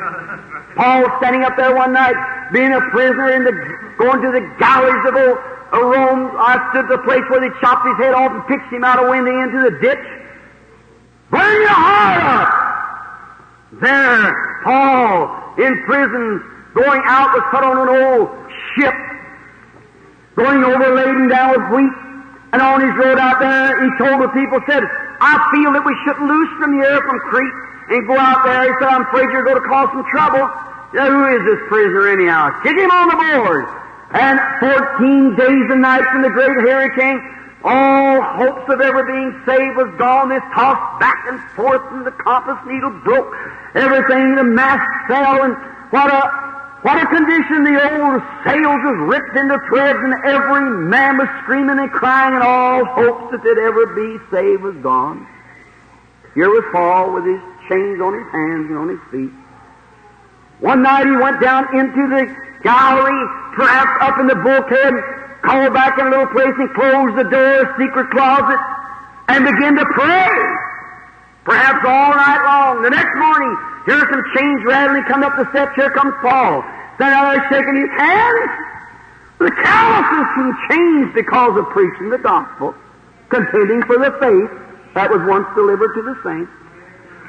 Paul standing up there one night, being a prisoner in the, going to the galleys of old, of Rome. I stood the place where they chopped his head off and pitched him out a window into the ditch. Burn your heart up! There, Paul, in prison, going out, was put on an old ship, going over laden down with wheat. And on his road out there, he told the people, said, I feel that we shouldn't loose from here from Crete and go out there. He said, I'm afraid you're going to cause some trouble. Now, who is this prisoner anyhow? Kick him on the board. And 14 days and nights in the great hurricane, all hopes of ever being saved was gone. This tossed back and forth, and the compass needle broke. Everything, the mast fell, and what a what a condition! The old sails was ripped into threads, and every man was screaming and crying, and all hopes that they'd ever be saved was gone. Here was Paul with his chains on his hands and on his feet. One night he went down into the gallery, perhaps up in the bulkhead, called back in a little place and closed the door, secret closet, and began to pray. Perhaps all night long. The next morning, here's some chains rattling, come up the steps, here comes Paul. Standing out there shaking his hands. The calluses and chains because of preaching the gospel, contending for the faith that was once delivered to the saints.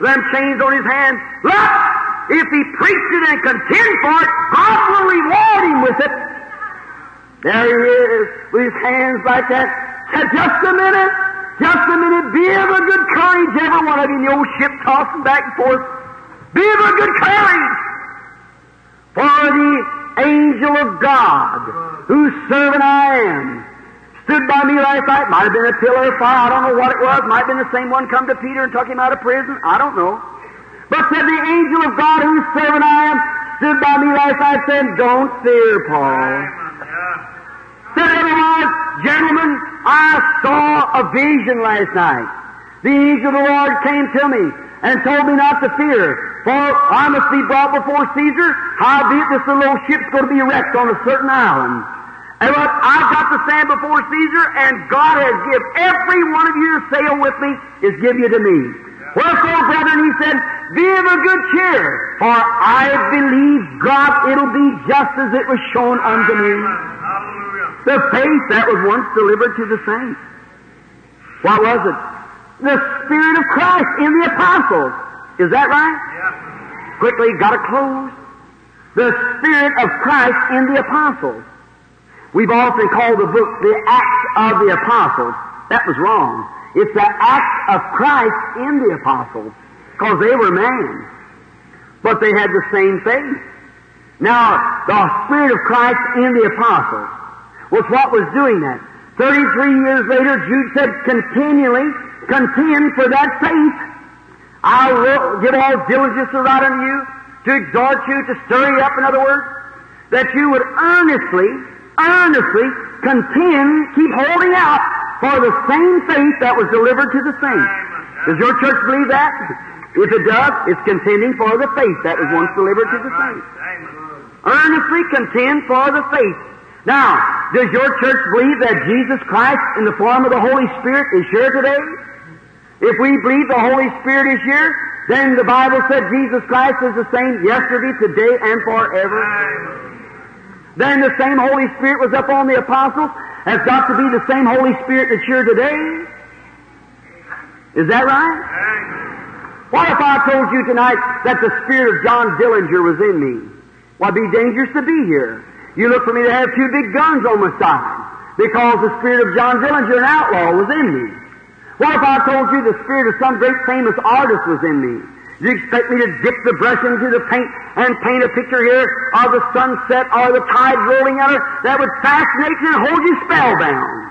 Them chains on his hands. Look! If he preached it and contend for it, God will reward him with it. There he is, with his hands like that. Said, just a minute, just a minute, be of a good courage, every one of you in the old ship tossing back and forth. Be of a good courage. For the angel of God, whose servant I am, stood by me last night. Might have been a pillar of fire. I don't know what it was. Might have been the same one come to Peter and took him out of prison. I don't know. But said the angel of God, whose servant I am, stood by me last night saying, Don't fear, Paul. Said otherwise, gentlemen, I saw a vision last night. The angel of the Lord came to me and told me not to fear, for I must be brought before Caesar. Howbeit this little ship's going to be wrecked on a certain island. And look, I've got to stand before Caesar, and God has give every one of you to sail with me, is give you to me. Wherefore, brethren, he said, be of a good cheer, for I believe God it'll be just as it was shown unto me. The faith that was once delivered to the saints. What was it? The Spirit of Christ in the apostles. Is that right? Yeah. Quickly, gotta close. The Spirit of Christ in the apostles. We've often called the book the Acts of the Apostles. That was wrong. It's the Acts of Christ in the apostles, because they were man. But they had the same faith. Now, the Spirit of Christ in the apostles was what was doing that. 33 years later, Jude said, continually contend for that faith I will give all diligence to write unto you, to exhort you, to stir you up, in other words, that you would earnestly, earnestly contend, keep holding out for the same faith that was delivered to the saints. Does your church believe that? If it does, it's contending for the faith that was once delivered to the saints. Earnestly contend for the faith. Now, does your church believe that Jesus Christ in the form of the Holy Spirit is here today? If we believe the Holy Spirit is here, then the Bible said Jesus Christ is the same yesterday, today, and forever. Then the same Holy Spirit was up on the apostles, has got to be the same Holy Spirit that's here today. Is that right? What if I told you tonight that the spirit of John Dillinger was in me? Why, it'd be dangerous to be here. You look for me to have two big guns on my side because the spirit of John Dillinger, an outlaw, was in me. What if I told you the spirit of some great famous artist was in me? You expect me to dip the brush into the paint and paint a picture here of the sunset or the tide rolling out that would fascinate you and hold you spellbound?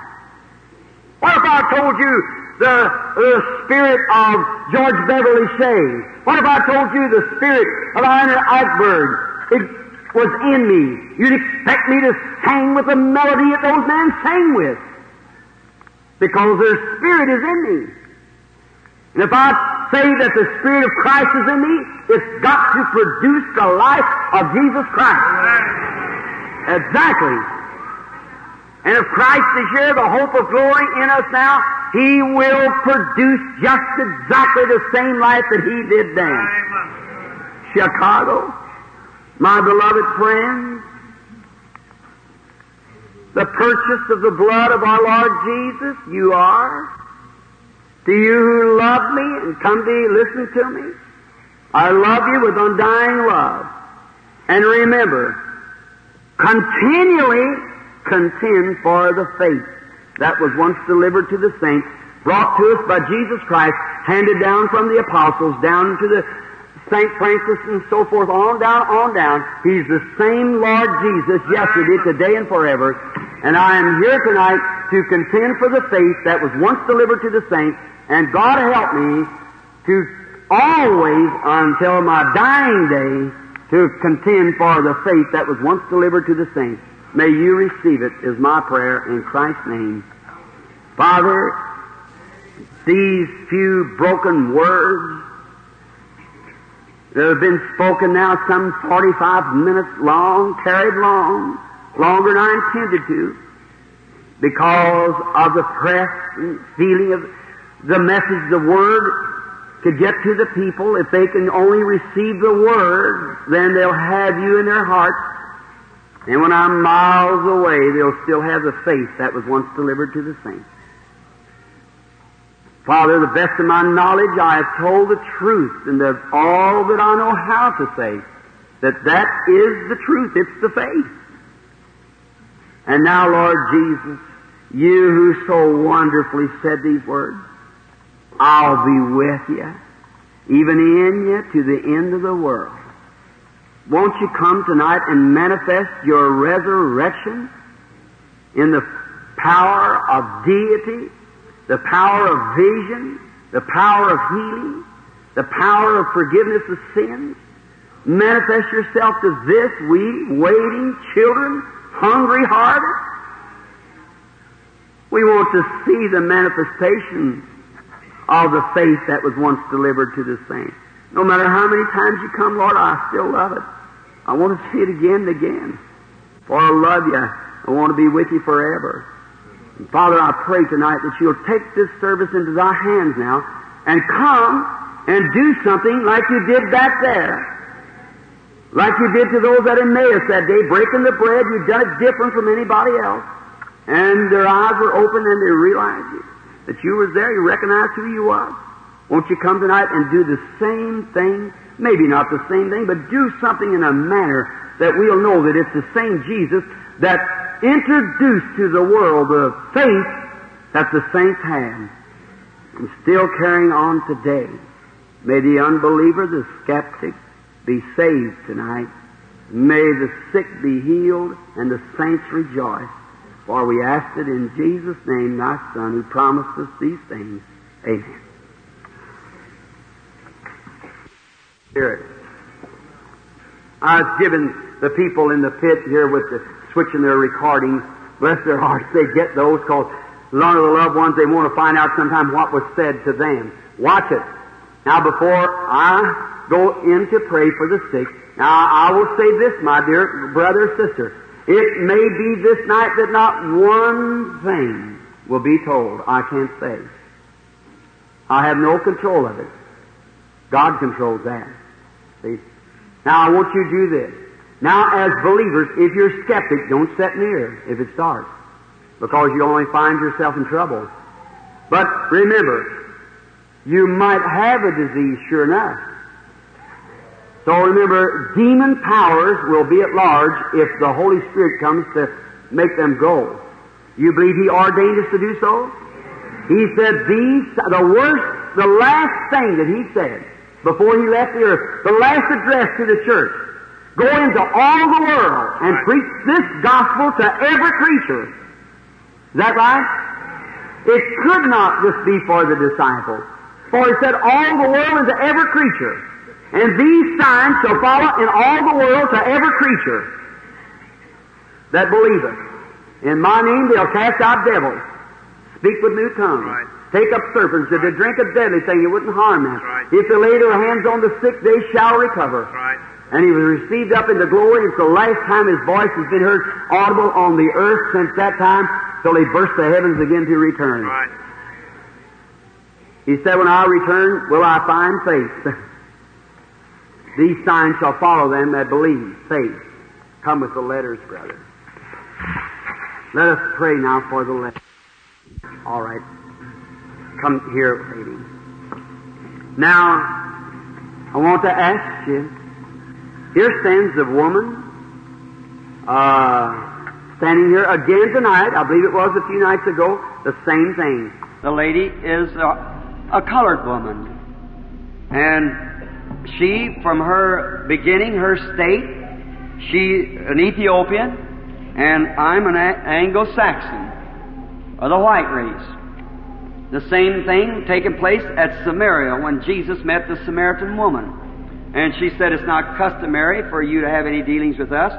What if I told you the, the spirit of George Beverly Shea? What if I told you the spirit of Ina Eichberg? It was in me. You'd expect me to sing with the melody that those men sang with. Because their spirit is in me. And if I say that the Spirit of Christ is in me, it's got to produce the life of Jesus Christ. Exactly. And if Christ is here, the hope of glory in us now, He will produce just exactly the same life that He did then. Chicago, my beloved friends, the purchase of the blood of our Lord Jesus, you are. To you love me and come to listen to me, I love you with undying love. And remember, continually contend for the faith that was once delivered to the saints, brought to us by Jesus Christ, handed down from the apostles, down to the St. Francis and so forth, on down, on down. He's the same Lord Jesus yesterday, today, and forever. And I am here tonight to contend for the faith that was once delivered to the saints, and God help me to always, until my dying day, to contend for the faith that was once delivered to the saints. May you receive it, is my prayer in Christ's name. Father, these few broken words that have been spoken now some 45 minutes long, carried long, longer than I intended to, because of the press and feeling of the message, the Word to get to the people. If they can only receive the Word, then they'll have you in their hearts. And when I'm miles away, they'll still have the faith that was once delivered to the saints. Father, the best of my knowledge, I have told the truth, and that's all that I know how to say, that that is the truth. It's the faith. And now, Lord Jesus, you who so wonderfully said these words, I'll be with you, even in you to the end of the world. Won't you come tonight and manifest your resurrection in the power of deity, the power of vision, the power of healing, the power of forgiveness of sins? Manifest yourself to this we waiting children, hungry hearted. We want to see the manifestation of the faith that was once delivered to the saints. No matter how many times you come, Lord, I still love it. I want to see it again and again. For I love you. I want to be with you forever. And Father, I pray tonight that you'll take this service into thy hands now and come and do something like you did back there. Like you did to those at Emmaus that day, breaking the bread, you've done it different from anybody else. And their eyes were open and they realized you, that you was there, you recognized who you was. Won't you come tonight and do the same thing? Maybe not the same thing, but do something in a manner that we'll know that it's the same Jesus that introduced to the world the faith that the saints had and still carrying on today. May the unbeliever, the skeptic, be saved tonight. May the sick be healed and the saints rejoice. For we ask it in Jesus' name, thy Son, who promised us these things. Amen. Spirit. I was giving the people in the pit here with the switching their recordings, bless their hearts, they get those because a lot of the loved ones, they want to find out sometimes what was said to them. Watch it. Now before I go in to pray for the sick, now I will say this, my dear brother, sister. It may be this night that not one thing will be told. I can't say. I have no control of it. God controls that. See? Now I want you to do this. Now as believers, if you're skeptic, don't sit near if it starts. Because you only find yourself in trouble. But remember, you might have a disease, sure enough. So remember, demon powers will be at large if the Holy Spirit comes to make them go. You believe He ordained us to do so? He said these, the worst, the last thing that He said before He left the earth, the last address to the church, go into all the world and preach this gospel to every creature. Is that right? It could not just be for the disciples. For He said all the world into every creature. And these signs shall follow in all the world to every creature that believeth. In my name they'll cast out devils, speak with new tongues, Right. take up serpents, if they drink a deadly thing, it wouldn't harm them. Right. If they lay their hands on the sick, they shall recover. And he was received up into glory. It's the last time his voice has been heard audible on the earth since that time till he burst the heavens again to return. He said, When I return, will I find faith? These signs shall follow them that believe. Faith. Come with the letters, brother. Let us pray now for the letters. All right. Come here, lady. Now, I want to ask you. Here stands the woman, uh, standing here again tonight. I believe it was a few nights ago. The same thing. The lady is a, a colored woman. And she, from her beginning, her state, she, an Ethiopian, and I'm an Anglo-Saxon, of the white race. The same thing taking place at Samaria when Jesus met the Samaritan woman. And she said, It's not customary for you to have any dealings with us,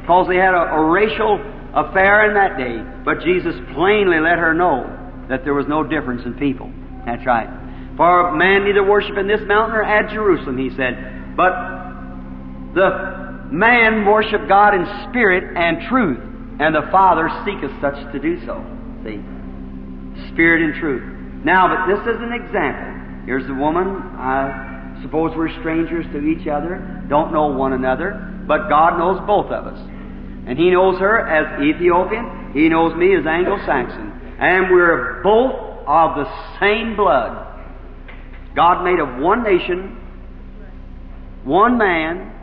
because they had a, a racial affair in that day. But Jesus plainly let her know that there was no difference in people. That's right. For man neither worship in this mountain or at Jerusalem, he said, but the man worship God in spirit and truth, and the Father seeketh such to do so. See? Spirit and truth. Now, but this is an example. Here's the woman. I suppose we're strangers to each other, don't know one another, but God knows both of us. And He knows her as Ethiopian, He knows me as Anglo-Saxon. And we're both of the same blood. God made of one nation, one man,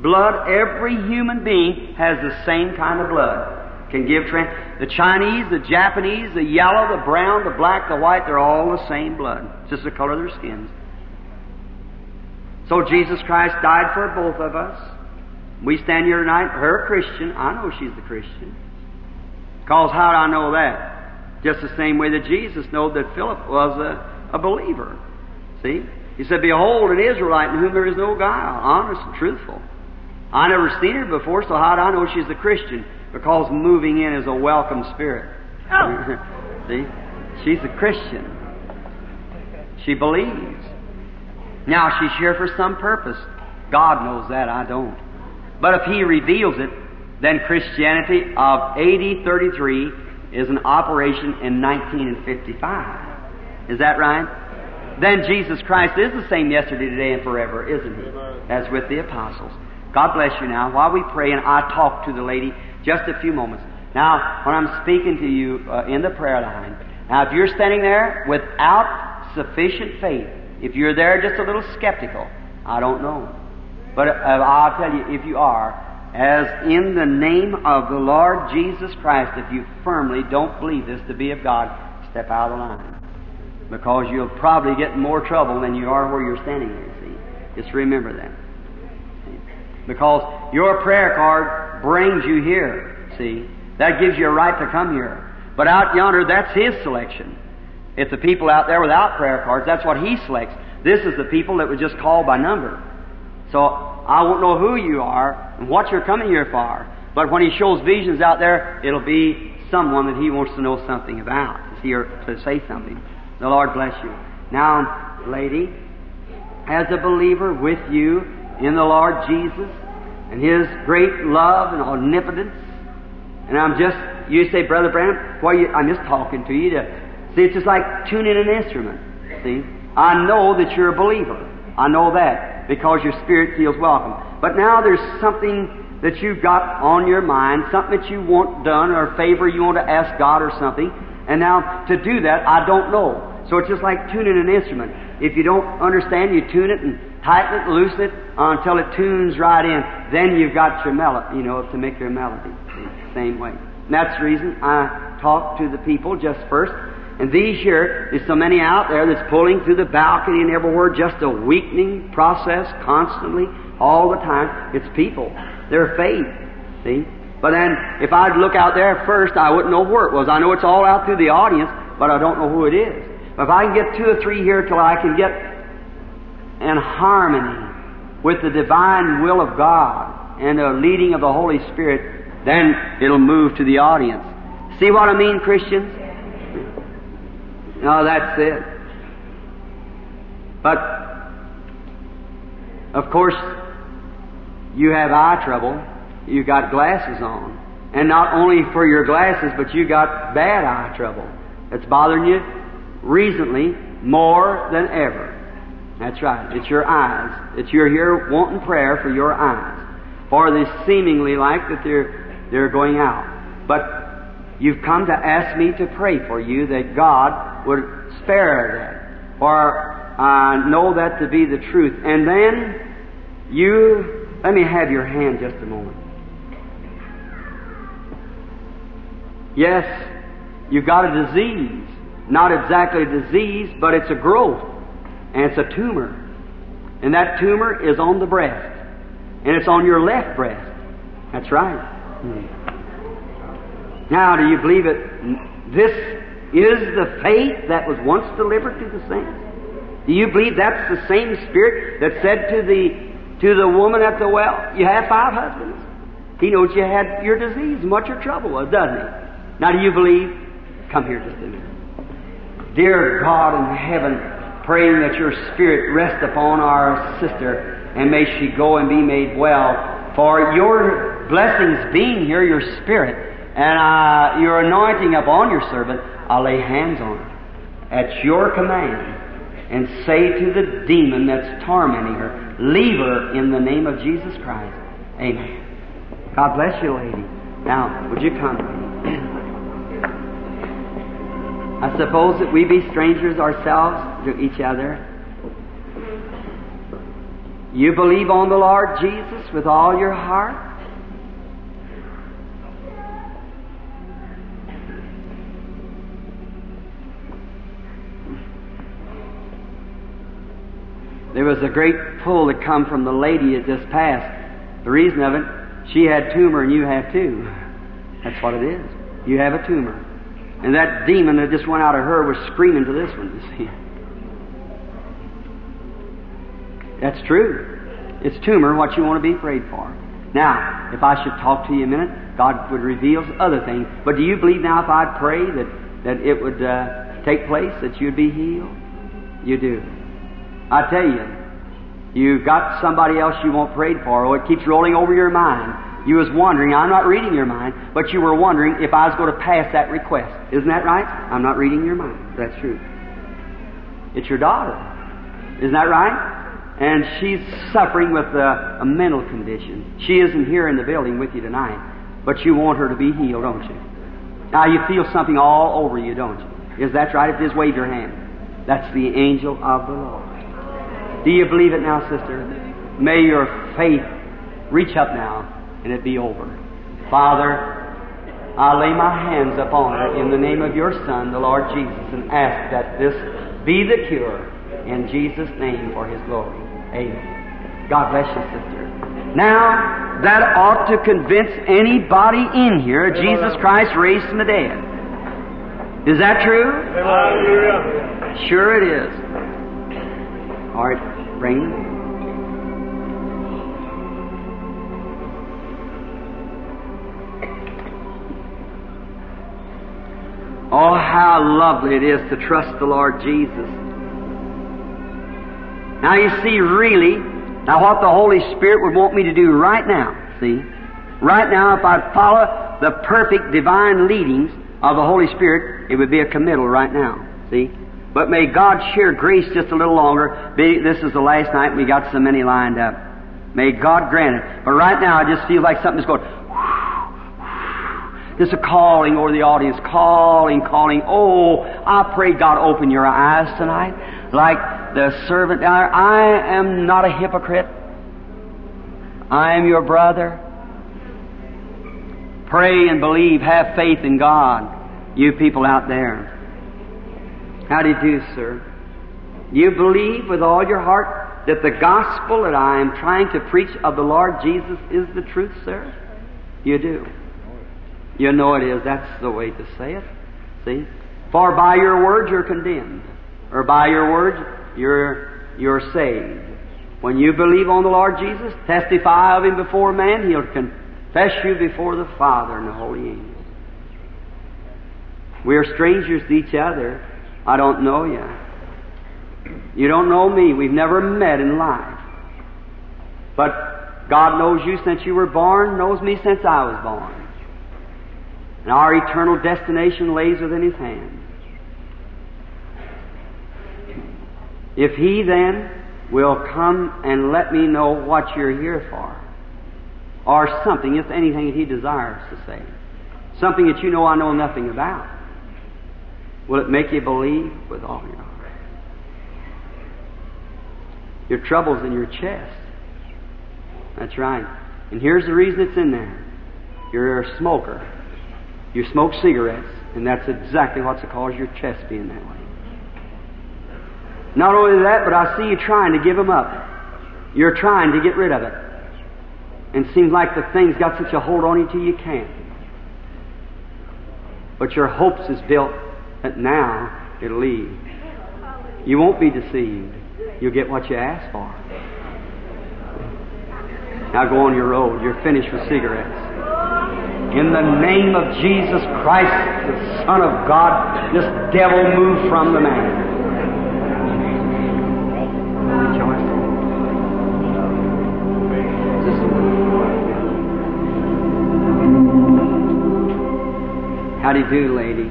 blood, every human being has the same kind of blood. Can give trans- the Chinese, the Japanese, the yellow, the brown, the black, the white, they're all the same blood. It's just the color of their skins. So Jesus Christ died for both of us. We stand here tonight, her Christian. I know she's a Christian. Because how do I know that? Just the same way that Jesus knew that Philip was a, a believer. See? He said, Behold, an Israelite in whom there is no guile, honest and truthful. I never seen her before, so how do I know she's a Christian? Because moving in is a welcome spirit. Oh. See? She's a Christian. She believes. Now, she's here for some purpose. God knows that, I don't. But if He reveals it, then Christianity of AD 33 is an operation in 1955. Is that right? Then Jesus Christ is the same yesterday, today, and forever, isn't He? As with the apostles. God bless you now. While we pray, and I talk to the lady just a few moments. Now, when I'm speaking to you uh, in the prayer line, now if you're standing there without sufficient faith, if you're there just a little skeptical, I don't know. But uh, I'll tell you, if you are, as in the name of the Lord Jesus Christ, if you firmly don't believe this to be of God, step out of the line. Because you'll probably get more trouble than you are where you're standing there, see. Just remember that. Because your prayer card brings you here, see. That gives you a right to come here. But out yonder, that's His selection. If the people out there without prayer cards, that's what He selects. This is the people that were just called by number. So I won't know who you are and what you're coming here for. But when he shows visions out there, it'll be someone that he wants to know something about, to, see or, to say something. The Lord bless you. Now, lady, as a believer with you in the Lord Jesus and His great love and omnipotence, and I'm just, you say, Brother Branham, why you, I'm just talking to you to, see, it's just like tuning an instrument. See? I know that you're a believer. I know that because your spirit feels welcome. But now there's something that you've got on your mind, something that you want done or a favor you want to ask God or something. And now to do that, I don't know. So it's just like tuning an instrument. If you don't understand, you tune it and tighten it, loosen it until it tunes right in. Then you've got your melody, you know, to make your melody. Same way. And that's the reason I talk to the people just first. And these here, there's so many out there that's pulling through the balcony and everywhere, just a weakening process constantly, all the time. It's people. Their faith. See? But then, if I'd look out there first, I wouldn't know where it was. I know it's all out through the audience, but I don't know who it is. If I can get two or three here till I can get in harmony with the divine will of God and the leading of the Holy Spirit, then it'll move to the audience. See what I mean, Christians? No, that's it. But, of course, you have eye trouble. You've got glasses on. And not only for your glasses, but you got bad eye trouble. It's bothering you recently more than ever. That's right. It's your eyes. It's you're here wanting prayer for your eyes. For they seemingly like that they're they're going out. But you've come to ask me to pray for you that God would spare that. For I know that to be the truth. And then you let me have your hand just a moment. Yes, you've got a disease not exactly a disease, but it's a growth, and it's a tumor. And that tumor is on the breast, and it's on your left breast. That's right. Hmm. Now, do you believe it? This is the faith that was once delivered to the saints. Do you believe that's the same Spirit that said to the to the woman at the well, "You have five husbands"? He knows you had your disease and what your trouble was, doesn't he? Now, do you believe? Come here just a minute. Dear God in heaven, praying that your Spirit rest upon our sister and may she go and be made well. For your blessings being here, your Spirit, and uh, your anointing upon your servant, I lay hands on her at your command and say to the demon that's tormenting her, leave her in the name of Jesus Christ. Amen. God bless you, lady. Now, would you come? I suppose that we be strangers ourselves to each other. You believe on the Lord Jesus with all your heart? There was a great pull that come from the lady that just passed. The reason of it, she had tumor and you have too. That's what it is. You have a tumor. And that demon that just went out of her was screaming to this one, you see. That's true. It's tumor, what you want to be prayed for. Now, if I should talk to you a minute, God would reveal other things. But do you believe now if I pray that, that it would uh, take place, that you'd be healed? You do. I tell you, you've got somebody else you want prayed for, or it keeps rolling over your mind. You was wondering, I'm not reading your mind, but you were wondering if I was going to pass that request. Isn't that right? I'm not reading your mind. That's true. It's your daughter. Isn't that right? And she's suffering with a, a mental condition. She isn't here in the building with you tonight, but you want her to be healed, don't you? Now you feel something all over you, don't you? Is that right? If just wave your hand. That's the angel of the Lord. Do you believe it now, sister? May your faith reach up now and it be over. Father, I lay my hands upon her in the name of your Son, the Lord Jesus, and ask that this be the cure in Jesus' name for his glory. Amen. God bless you, sister. Now, that ought to convince anybody in here Jesus Christ raised from the dead. Is that true? Sure it is. All right, Bring. Oh, how lovely it is to trust the Lord Jesus. Now you see, really, now what the Holy Spirit would want me to do right now, see? Right now, if I follow the perfect divine leadings of the Holy Spirit, it would be a committal right now, see? But may God share grace just a little longer. This is the last night we got so many lined up. May God grant it. But right now, I just feel like something's going. There's a calling over the audience, calling, calling. Oh, I pray God open your eyes tonight. Like the servant I am not a hypocrite. I am your brother. Pray and believe. Have faith in God. You people out there. How do you do, sir? You believe with all your heart that the gospel that I am trying to preach of the Lord Jesus is the truth, sir? You do. You know it is. That's the way to say it. See? For by your words you're condemned, or by your words you're, you're saved. When you believe on the Lord Jesus, testify of Him before man, He'll confess you before the Father and the holy angels. We are strangers to each other. I don't know you. You don't know me. We've never met in life. But God knows you since you were born, knows me since I was born. And our eternal destination lays within His hand. If He then will come and let me know what you're here for, or something, if anything He desires to say, something that you know I know nothing about, will it make you believe with all your heart? Your trouble's in your chest. That's right. And here's the reason it's in there. You're a smoker. You smoke cigarettes, and that's exactly what's the cause of your chest being that way. Not only that, but I see you trying to give them up. You're trying to get rid of it. And it seems like the thing's got such a hold on you till you can't. But your hopes is built that now it'll leave. You won't be deceived. You'll get what you ask for. Now go on your road. You're finished with cigarettes. In the name of Jesus Christ, the Son of God, this devil move from the man. How do you do, lady?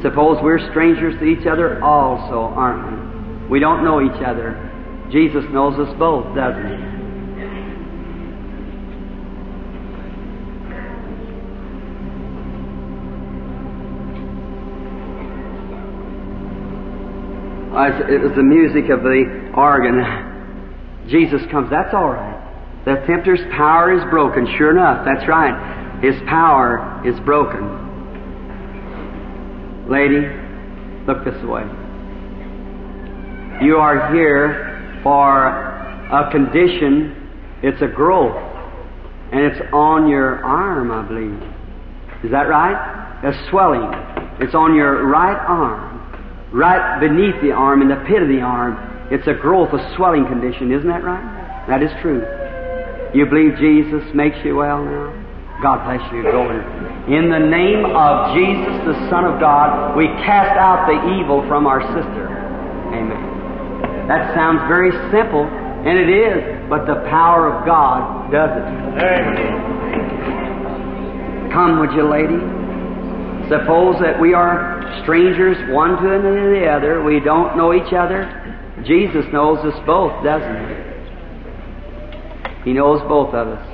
Suppose we're strangers to each other also, aren't we? We don't know each other. Jesus knows us both, doesn't he? It was the music of the organ. Jesus comes. That's all right. The tempter's power is broken. Sure enough, that's right. His power is broken. Lady, look this way. You are here for a condition. It's a growth, and it's on your arm, I believe. Is that right? A swelling. It's on your right arm right beneath the arm, in the pit of the arm, it's a growth, a swelling condition. Isn't that right? That is true. You believe Jesus makes you well now? God bless you. Go in. In the name of Jesus, the Son of God, we cast out the evil from our sister. Amen. That sounds very simple, and it is, but the power of God does it. Amen. Come, would you, lady? Suppose that we are strangers one to the other. We don't know each other. Jesus knows us both, doesn't he? He knows both of us.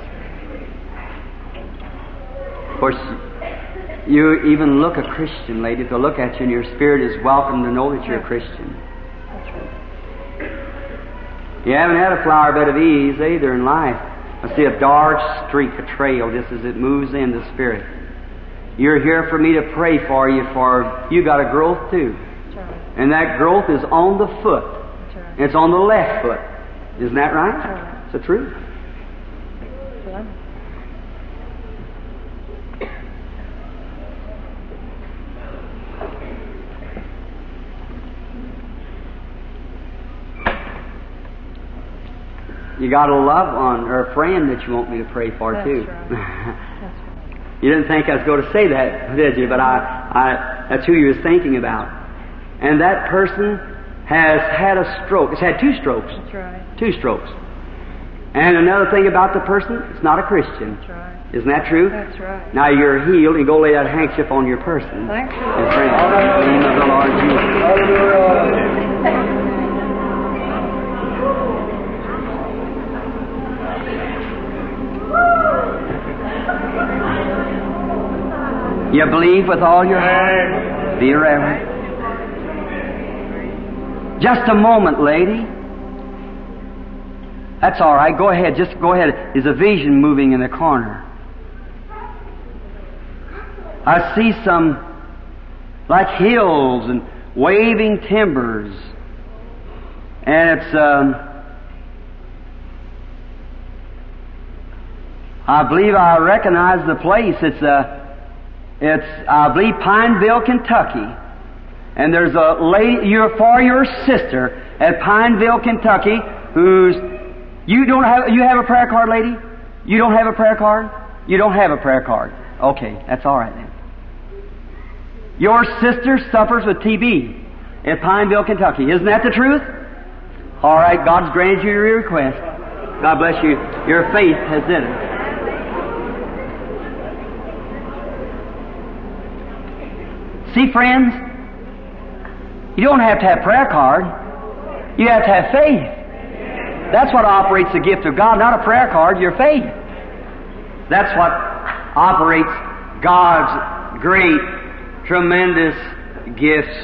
Of course, you even look a Christian, lady. To look at you, and your spirit is welcome to know that you're a Christian. You haven't had a flower bed of ease either in life. I see a dark streak, a trail, just as it moves in the spirit. You're here for me to pray for you, for you got a growth too. And that growth is on the foot. It's on the left foot. Isn't that right? It's the truth. you got a loved one or a friend that you want me to pray for That's too. right. That's right. you didn't think I was going to say that, did you? But I, I, that's who you was thinking about. And that person has had a stroke. It's had two strokes. That's right. Two strokes. And another thing about the person, it's not a Christian. That's right. Isn't that true? That's right. Now you're healed, and go lay that handkerchief on your person. Thank you. And pray in the name of the Lord Jesus. You believe with all your heart. Be reverent. Just a moment, lady. That's all right. Go ahead. Just go ahead. There's a vision moving in the corner. I see some like hills and waving timbers. And it's, um, I believe I recognize the place. It's, uh, it's, I believe, Pineville, Kentucky. And there's a lady, you're for your sister at Pineville, Kentucky, who's, you don't have, you have a prayer card, lady? You don't have a prayer card? You don't have a prayer card. Okay, that's all right then. Your sister suffers with TB at Pineville, Kentucky. Isn't that the truth? All right, God's granted you your request. God bless you. Your faith has did it. See, friends, you don't have to have prayer card. You have to have faith. That's what operates the gift of God, not a prayer card, your faith. That's what operates God's great, tremendous gifts.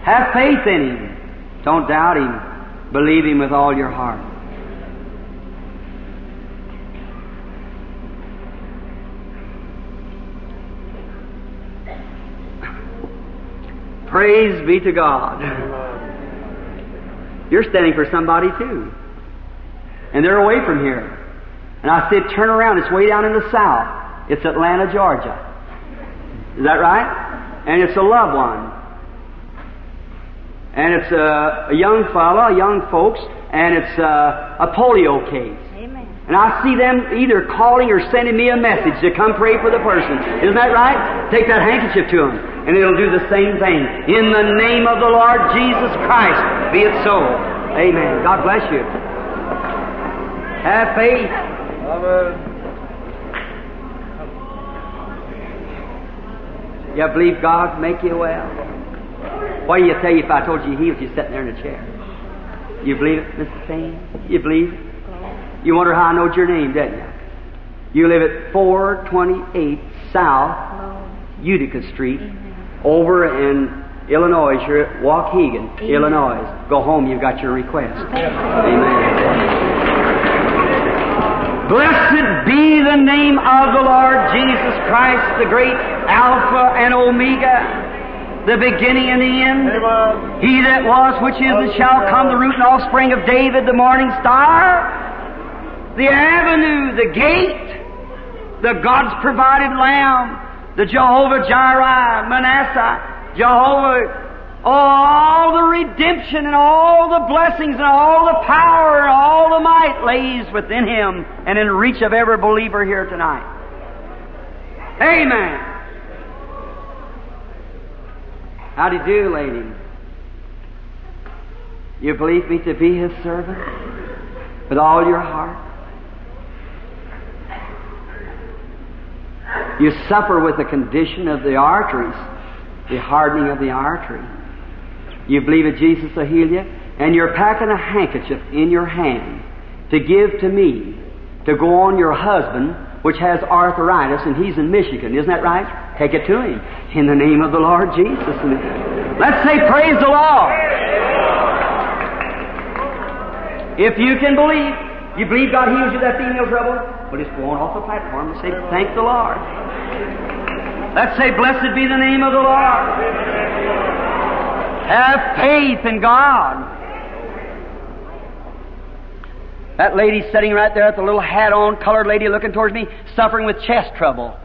Have faith in Him. Don't doubt Him. Believe Him with all your heart. Praise be to God. You're standing for somebody too. And they're away from here. And I said, turn around. It's way down in the south. It's Atlanta, Georgia. Is that right? And it's a loved one. And it's a, a young fellow, young folks, and it's a, a polio case. Amen. And I see them either calling or sending me a message to come pray for the person. Isn't that right? Take that handkerchief to them, and it'll do the same thing. In the name of the Lord Jesus Christ, be it so. Amen. God bless you. Have faith. You believe God make you well? What do you tell you if I told you He healed you sitting there in a chair? You believe it, Mrs. Payne? You believe it? You wonder how I know your name, didn't you? You live at 428 South Utica Street, over in Illinois. You're at Waukegan, Illinois. Go home, you've got your request. Amen. Blessed be the name of the Lord Jesus Christ, the great Alpha and Omega, the beginning and the end. He that was, which is, and shall come, the root and offspring of David, the morning star, the avenue, the gate, the God's provided lamb, the Jehovah Jireh, Manasseh, Jehovah, all the redemption and all the blessings and all the power and all the might lays within Him and in reach of every believer here tonight. Amen. How do you do, lady? You believe me to be His servant with all your heart? You suffer with the condition of the arteries, the hardening of the artery. You believe that Jesus will heal you, and you're packing a handkerchief in your hand to give to me to go on your husband, which has arthritis, and he's in Michigan. Isn't that right? Take it to him in the name of the Lord Jesus. Let's say, Praise the Lord. If you can believe, you believe God heals you that female trouble, well, just go on off the platform and say, Thank the Lord. Let's say, Blessed be the name of the Lord. Have faith in God. That lady sitting right there with the little hat on, colored lady looking towards me, suffering with chest trouble.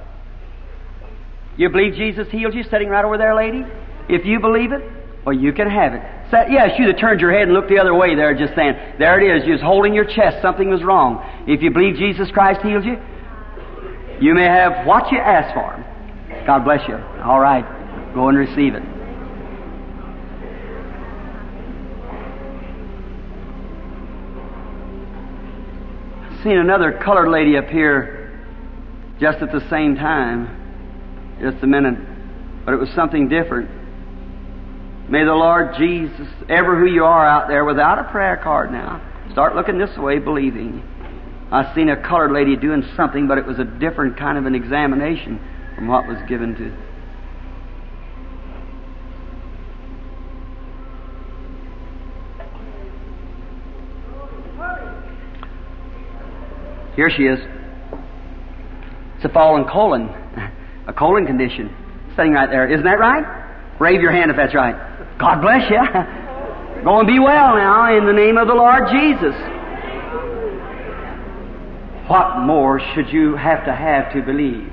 You believe Jesus healed you, sitting right over there, lady? If you believe it, well, you can have it. Yes, you that turned your head and looked the other way there, just saying, there it is, you're just holding your chest, something was wrong. If you believe Jesus Christ healed you, you may have what you asked for. God bless you. All right, go and receive it. I seen another colored lady up here just at the same time, just a minute, but it was something different. May the Lord Jesus, ever who you are out there without a prayer card now, start looking this way, believing. I seen a colored lady doing something, but it was a different kind of an examination from what was given to. Here she is. It's a fallen colon, a colon condition, sitting right there. Isn't that right? Wave your hand if that's right. God bless you. Go and be well now in the name of the Lord Jesus. What more should you have to have to believe?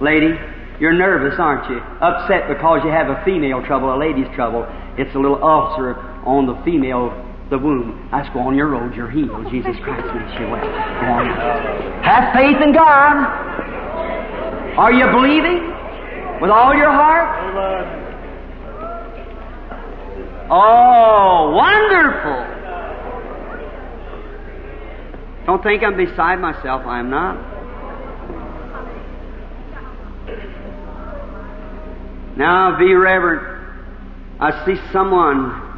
Lady, you're nervous, aren't you? Upset because you have a female trouble, a lady's trouble. It's a little ulcer on the female, the womb. Let's go on your road. You're healed. Jesus Christ makes you well. Go on. Have faith in God. Are you believing with all your heart? Oh, wonderful! Don't think I'm beside myself. I am not. Now be reverent. I see someone.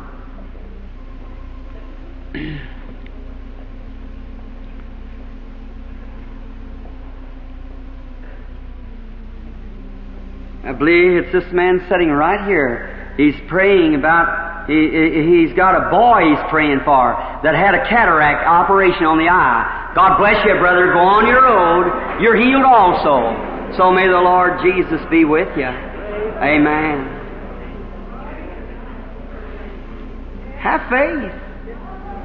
I believe it's this man sitting right here. He's praying about, he, he's got a boy he's praying for that had a cataract operation on the eye. God bless you, brother. Go on your road. You're healed also. So may the Lord Jesus be with you. Amen. Have faith.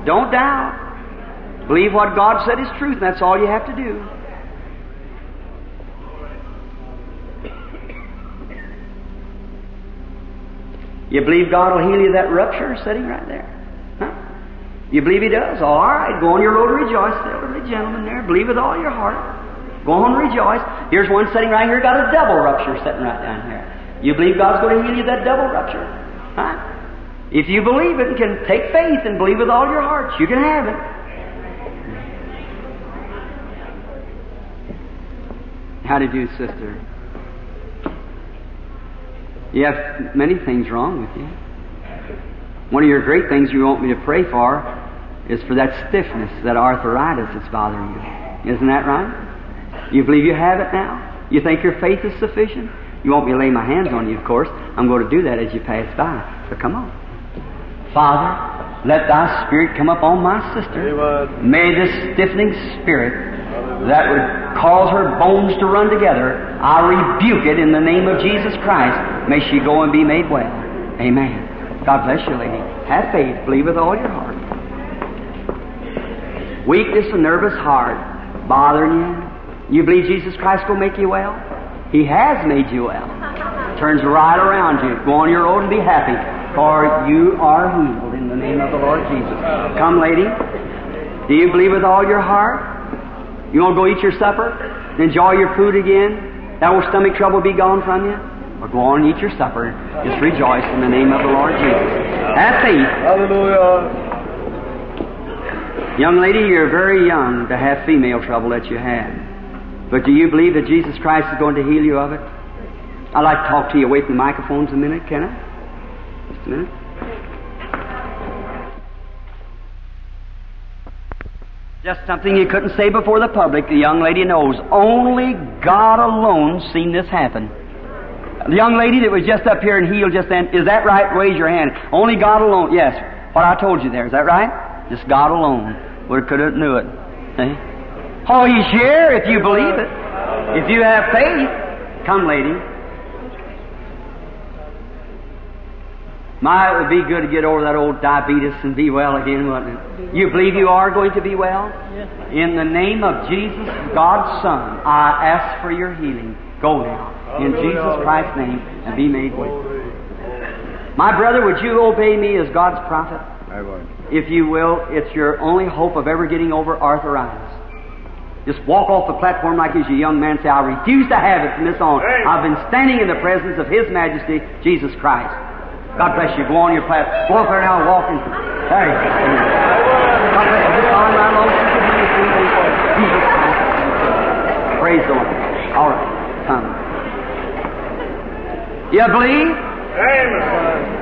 Don't doubt. Believe what God said is truth, and that's all you have to do. You believe God will heal you that rupture sitting right there? Huh? You believe He does? All right, go on your road and rejoice. The elderly gentleman there, believe with all your heart. Go on and rejoice. Here's one sitting right here, got a double rupture sitting right down here. You believe God's going to heal you that double rupture? Huh? If you believe it and can take faith and believe with all your hearts, you can have it. How did you sister? You have many things wrong with you. One of your great things you want me to pray for is for that stiffness, that arthritis that's bothering you. Isn't that right? You believe you have it now? You think your faith is sufficient? You want me to lay my hands on you, of course. I'm going to do that as you pass by. But come on. Father, let thy spirit come upon my sister. May this stiffening spirit that would cause her bones to run together, I rebuke it in the name of Jesus Christ. May she go and be made well. Amen. God bless you, lady. Have faith. Believe with all your heart. Weakness and nervous heart bothering you. You believe Jesus Christ will make you well? He has made you well. Turns right around you. Go on your road and be happy, for you are healed in the name of the Lord Jesus. Come, lady. Do you believe with all your heart? You want to go eat your supper? Enjoy your food again? That will stomach trouble be gone from you? Or go on and eat your supper. Just rejoice in the name of the Lord Jesus. Have faith. Hallelujah. Young lady, you're very young to have female trouble that you had. But do you believe that Jesus Christ is going to heal you of it? I'd like to talk to you away from the microphones a minute, can I? Just a minute. Just something you couldn't say before the public. The young lady knows. Only God alone seen this happen. The young lady that was just up here and healed just then, is that right? Raise your hand. Only God alone. Yes. What I told you there, is that right? Just God alone would could have knew it. See? Oh, He's here if you believe it. If you have faith. Come, lady. My, it would be good to get over that old diabetes and be well again, wouldn't it? You believe you are going to be well? In the name of Jesus, God's Son, I ask for your healing. Go now. In Jesus Christ's name, and be made well. My brother, would you obey me as God's prophet? I would. If you will, it's your only hope of ever getting over arthritis. Just walk off the platform like he's a young man and say, I refuse to have it from this on. I've been standing in the presence of His Majesty, Jesus Christ. God bless you. Go on your path. Go up there now walking. There you go. God bless you. On right along. Jesus Christ. Praise the Lord. All right. Come. You believe? Amen.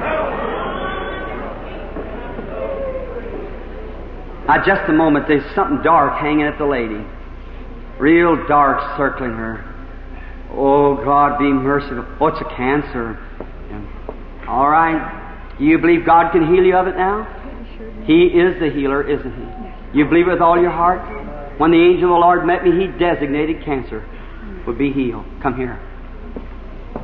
Now, just a moment, there's something dark hanging at the lady. Real dark circling her. Oh, God, be merciful. Oh, it's a cancer. Yeah. All right. Do you believe God can heal you of it now? He is the healer, isn't He? You believe it with all your heart? When the angel of the Lord met me, He designated cancer would be healed. Come here.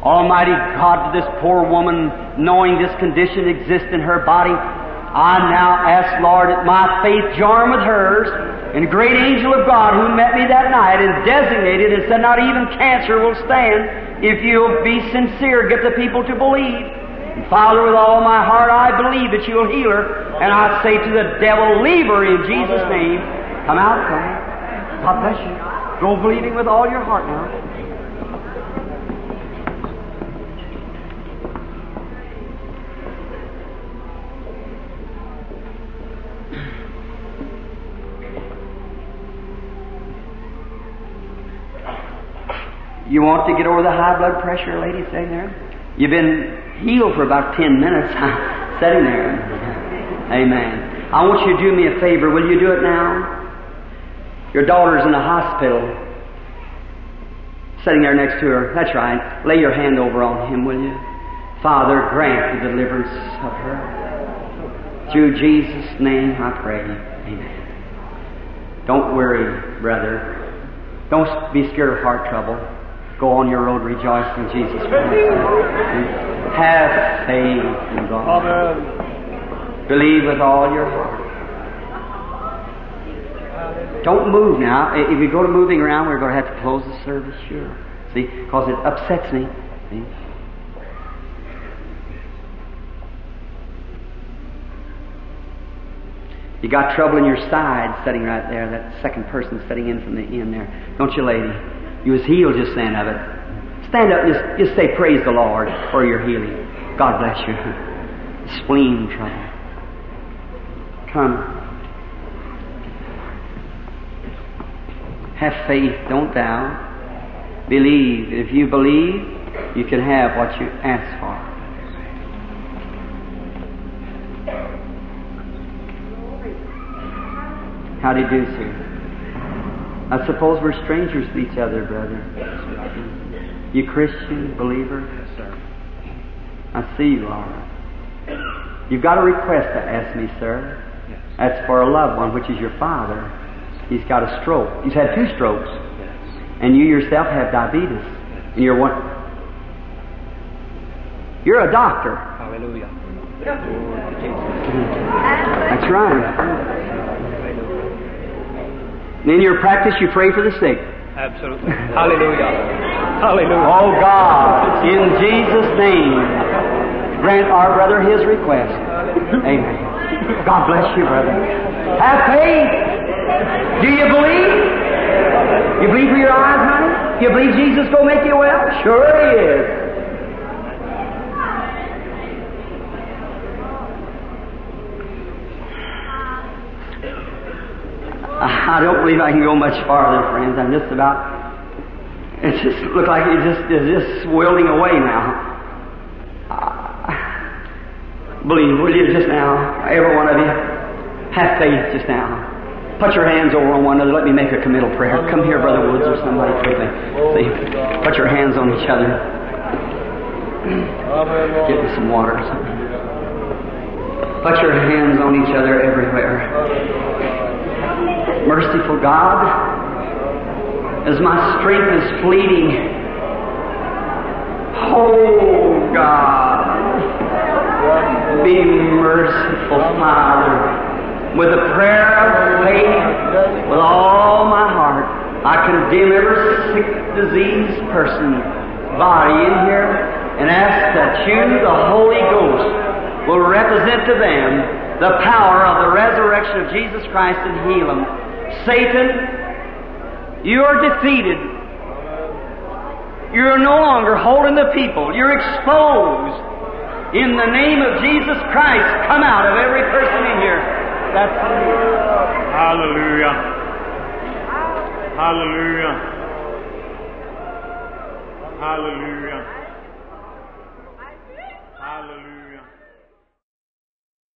Almighty God, this poor woman, knowing this condition exists in her body, I now ask, Lord, that my faith join with hers, and the great angel of God who met me that night and designated and said, not even cancer will stand if you'll be sincere, get the people to believe. And Father, with all my heart, I believe that you'll heal her, and I say to the devil, leave her in Jesus' name. Come out, come. God bless you. Go believing with all your heart now. You want to get over the high blood pressure, lady, sitting there? You've been healed for about ten minutes, sitting there. Amen. I want you to do me a favor. Will you do it now? Your daughter's in the hospital, sitting there next to her. That's right. Lay your hand over on him, will you? Father, grant the deliverance of her. Through Jesus' name I pray. Amen. Don't worry, brother. Don't be scared of heart trouble. Go on your road rejoicing in Jesus Christ. Have faith in God. Amen. Believe with all your heart. Don't move now. If you go to moving around, we're going to have to close the service, sure. See, because it upsets me. See? You got trouble in your side sitting right there, that second person sitting in from the end there. Don't you, lady? You was healed just then of it. Stand up and just, just say, Praise the Lord for your healing. God bless you. Spleen trouble. Come. Have faith, don't doubt. Believe. If you believe, you can have what you ask for. How do you do, sir? I suppose we're strangers to each other, brother. You Christian, believer? Yes, sir. I see you are. You've got a request to ask me, sir. Yes. That's for a loved one, which is your father. He's got a stroke. He's had two strokes. Yes. And you yourself have diabetes. And you're one. You're a doctor. Hallelujah. That's right. And in your practice, you pray for the sick. Absolutely. Hallelujah. Hallelujah. Oh God, in Jesus' name, grant our brother his request. Amen. God bless you, brother. Have faith. Do you believe? You believe for your eyes, honey? You believe Jesus will make you well? Sure he is. I don't believe I can go much farther, friends. I'm just about. It just look like it just just swelling away now. Uh, believe, will you, just now, every one of you, have faith just now. Put your hands over on one another. Let me make a committal prayer. Come here, Brother Woods, or somebody quickly. See, put your hands on each other. Get me some water or something. Put your hands on each other everywhere. Merciful God, as my strength is fleeting, oh God, be merciful, Father. With a prayer of faith, with all my heart, I condemn every sick, diseased person, body in here, and ask that you, the Holy Ghost, will represent to them the power of the resurrection of Jesus Christ and heal them. Satan, you are defeated. You're no longer holding the people. You're exposed. In the name of Jesus Christ, come out of every person in here. That's Hallelujah. Hallelujah. Hallelujah.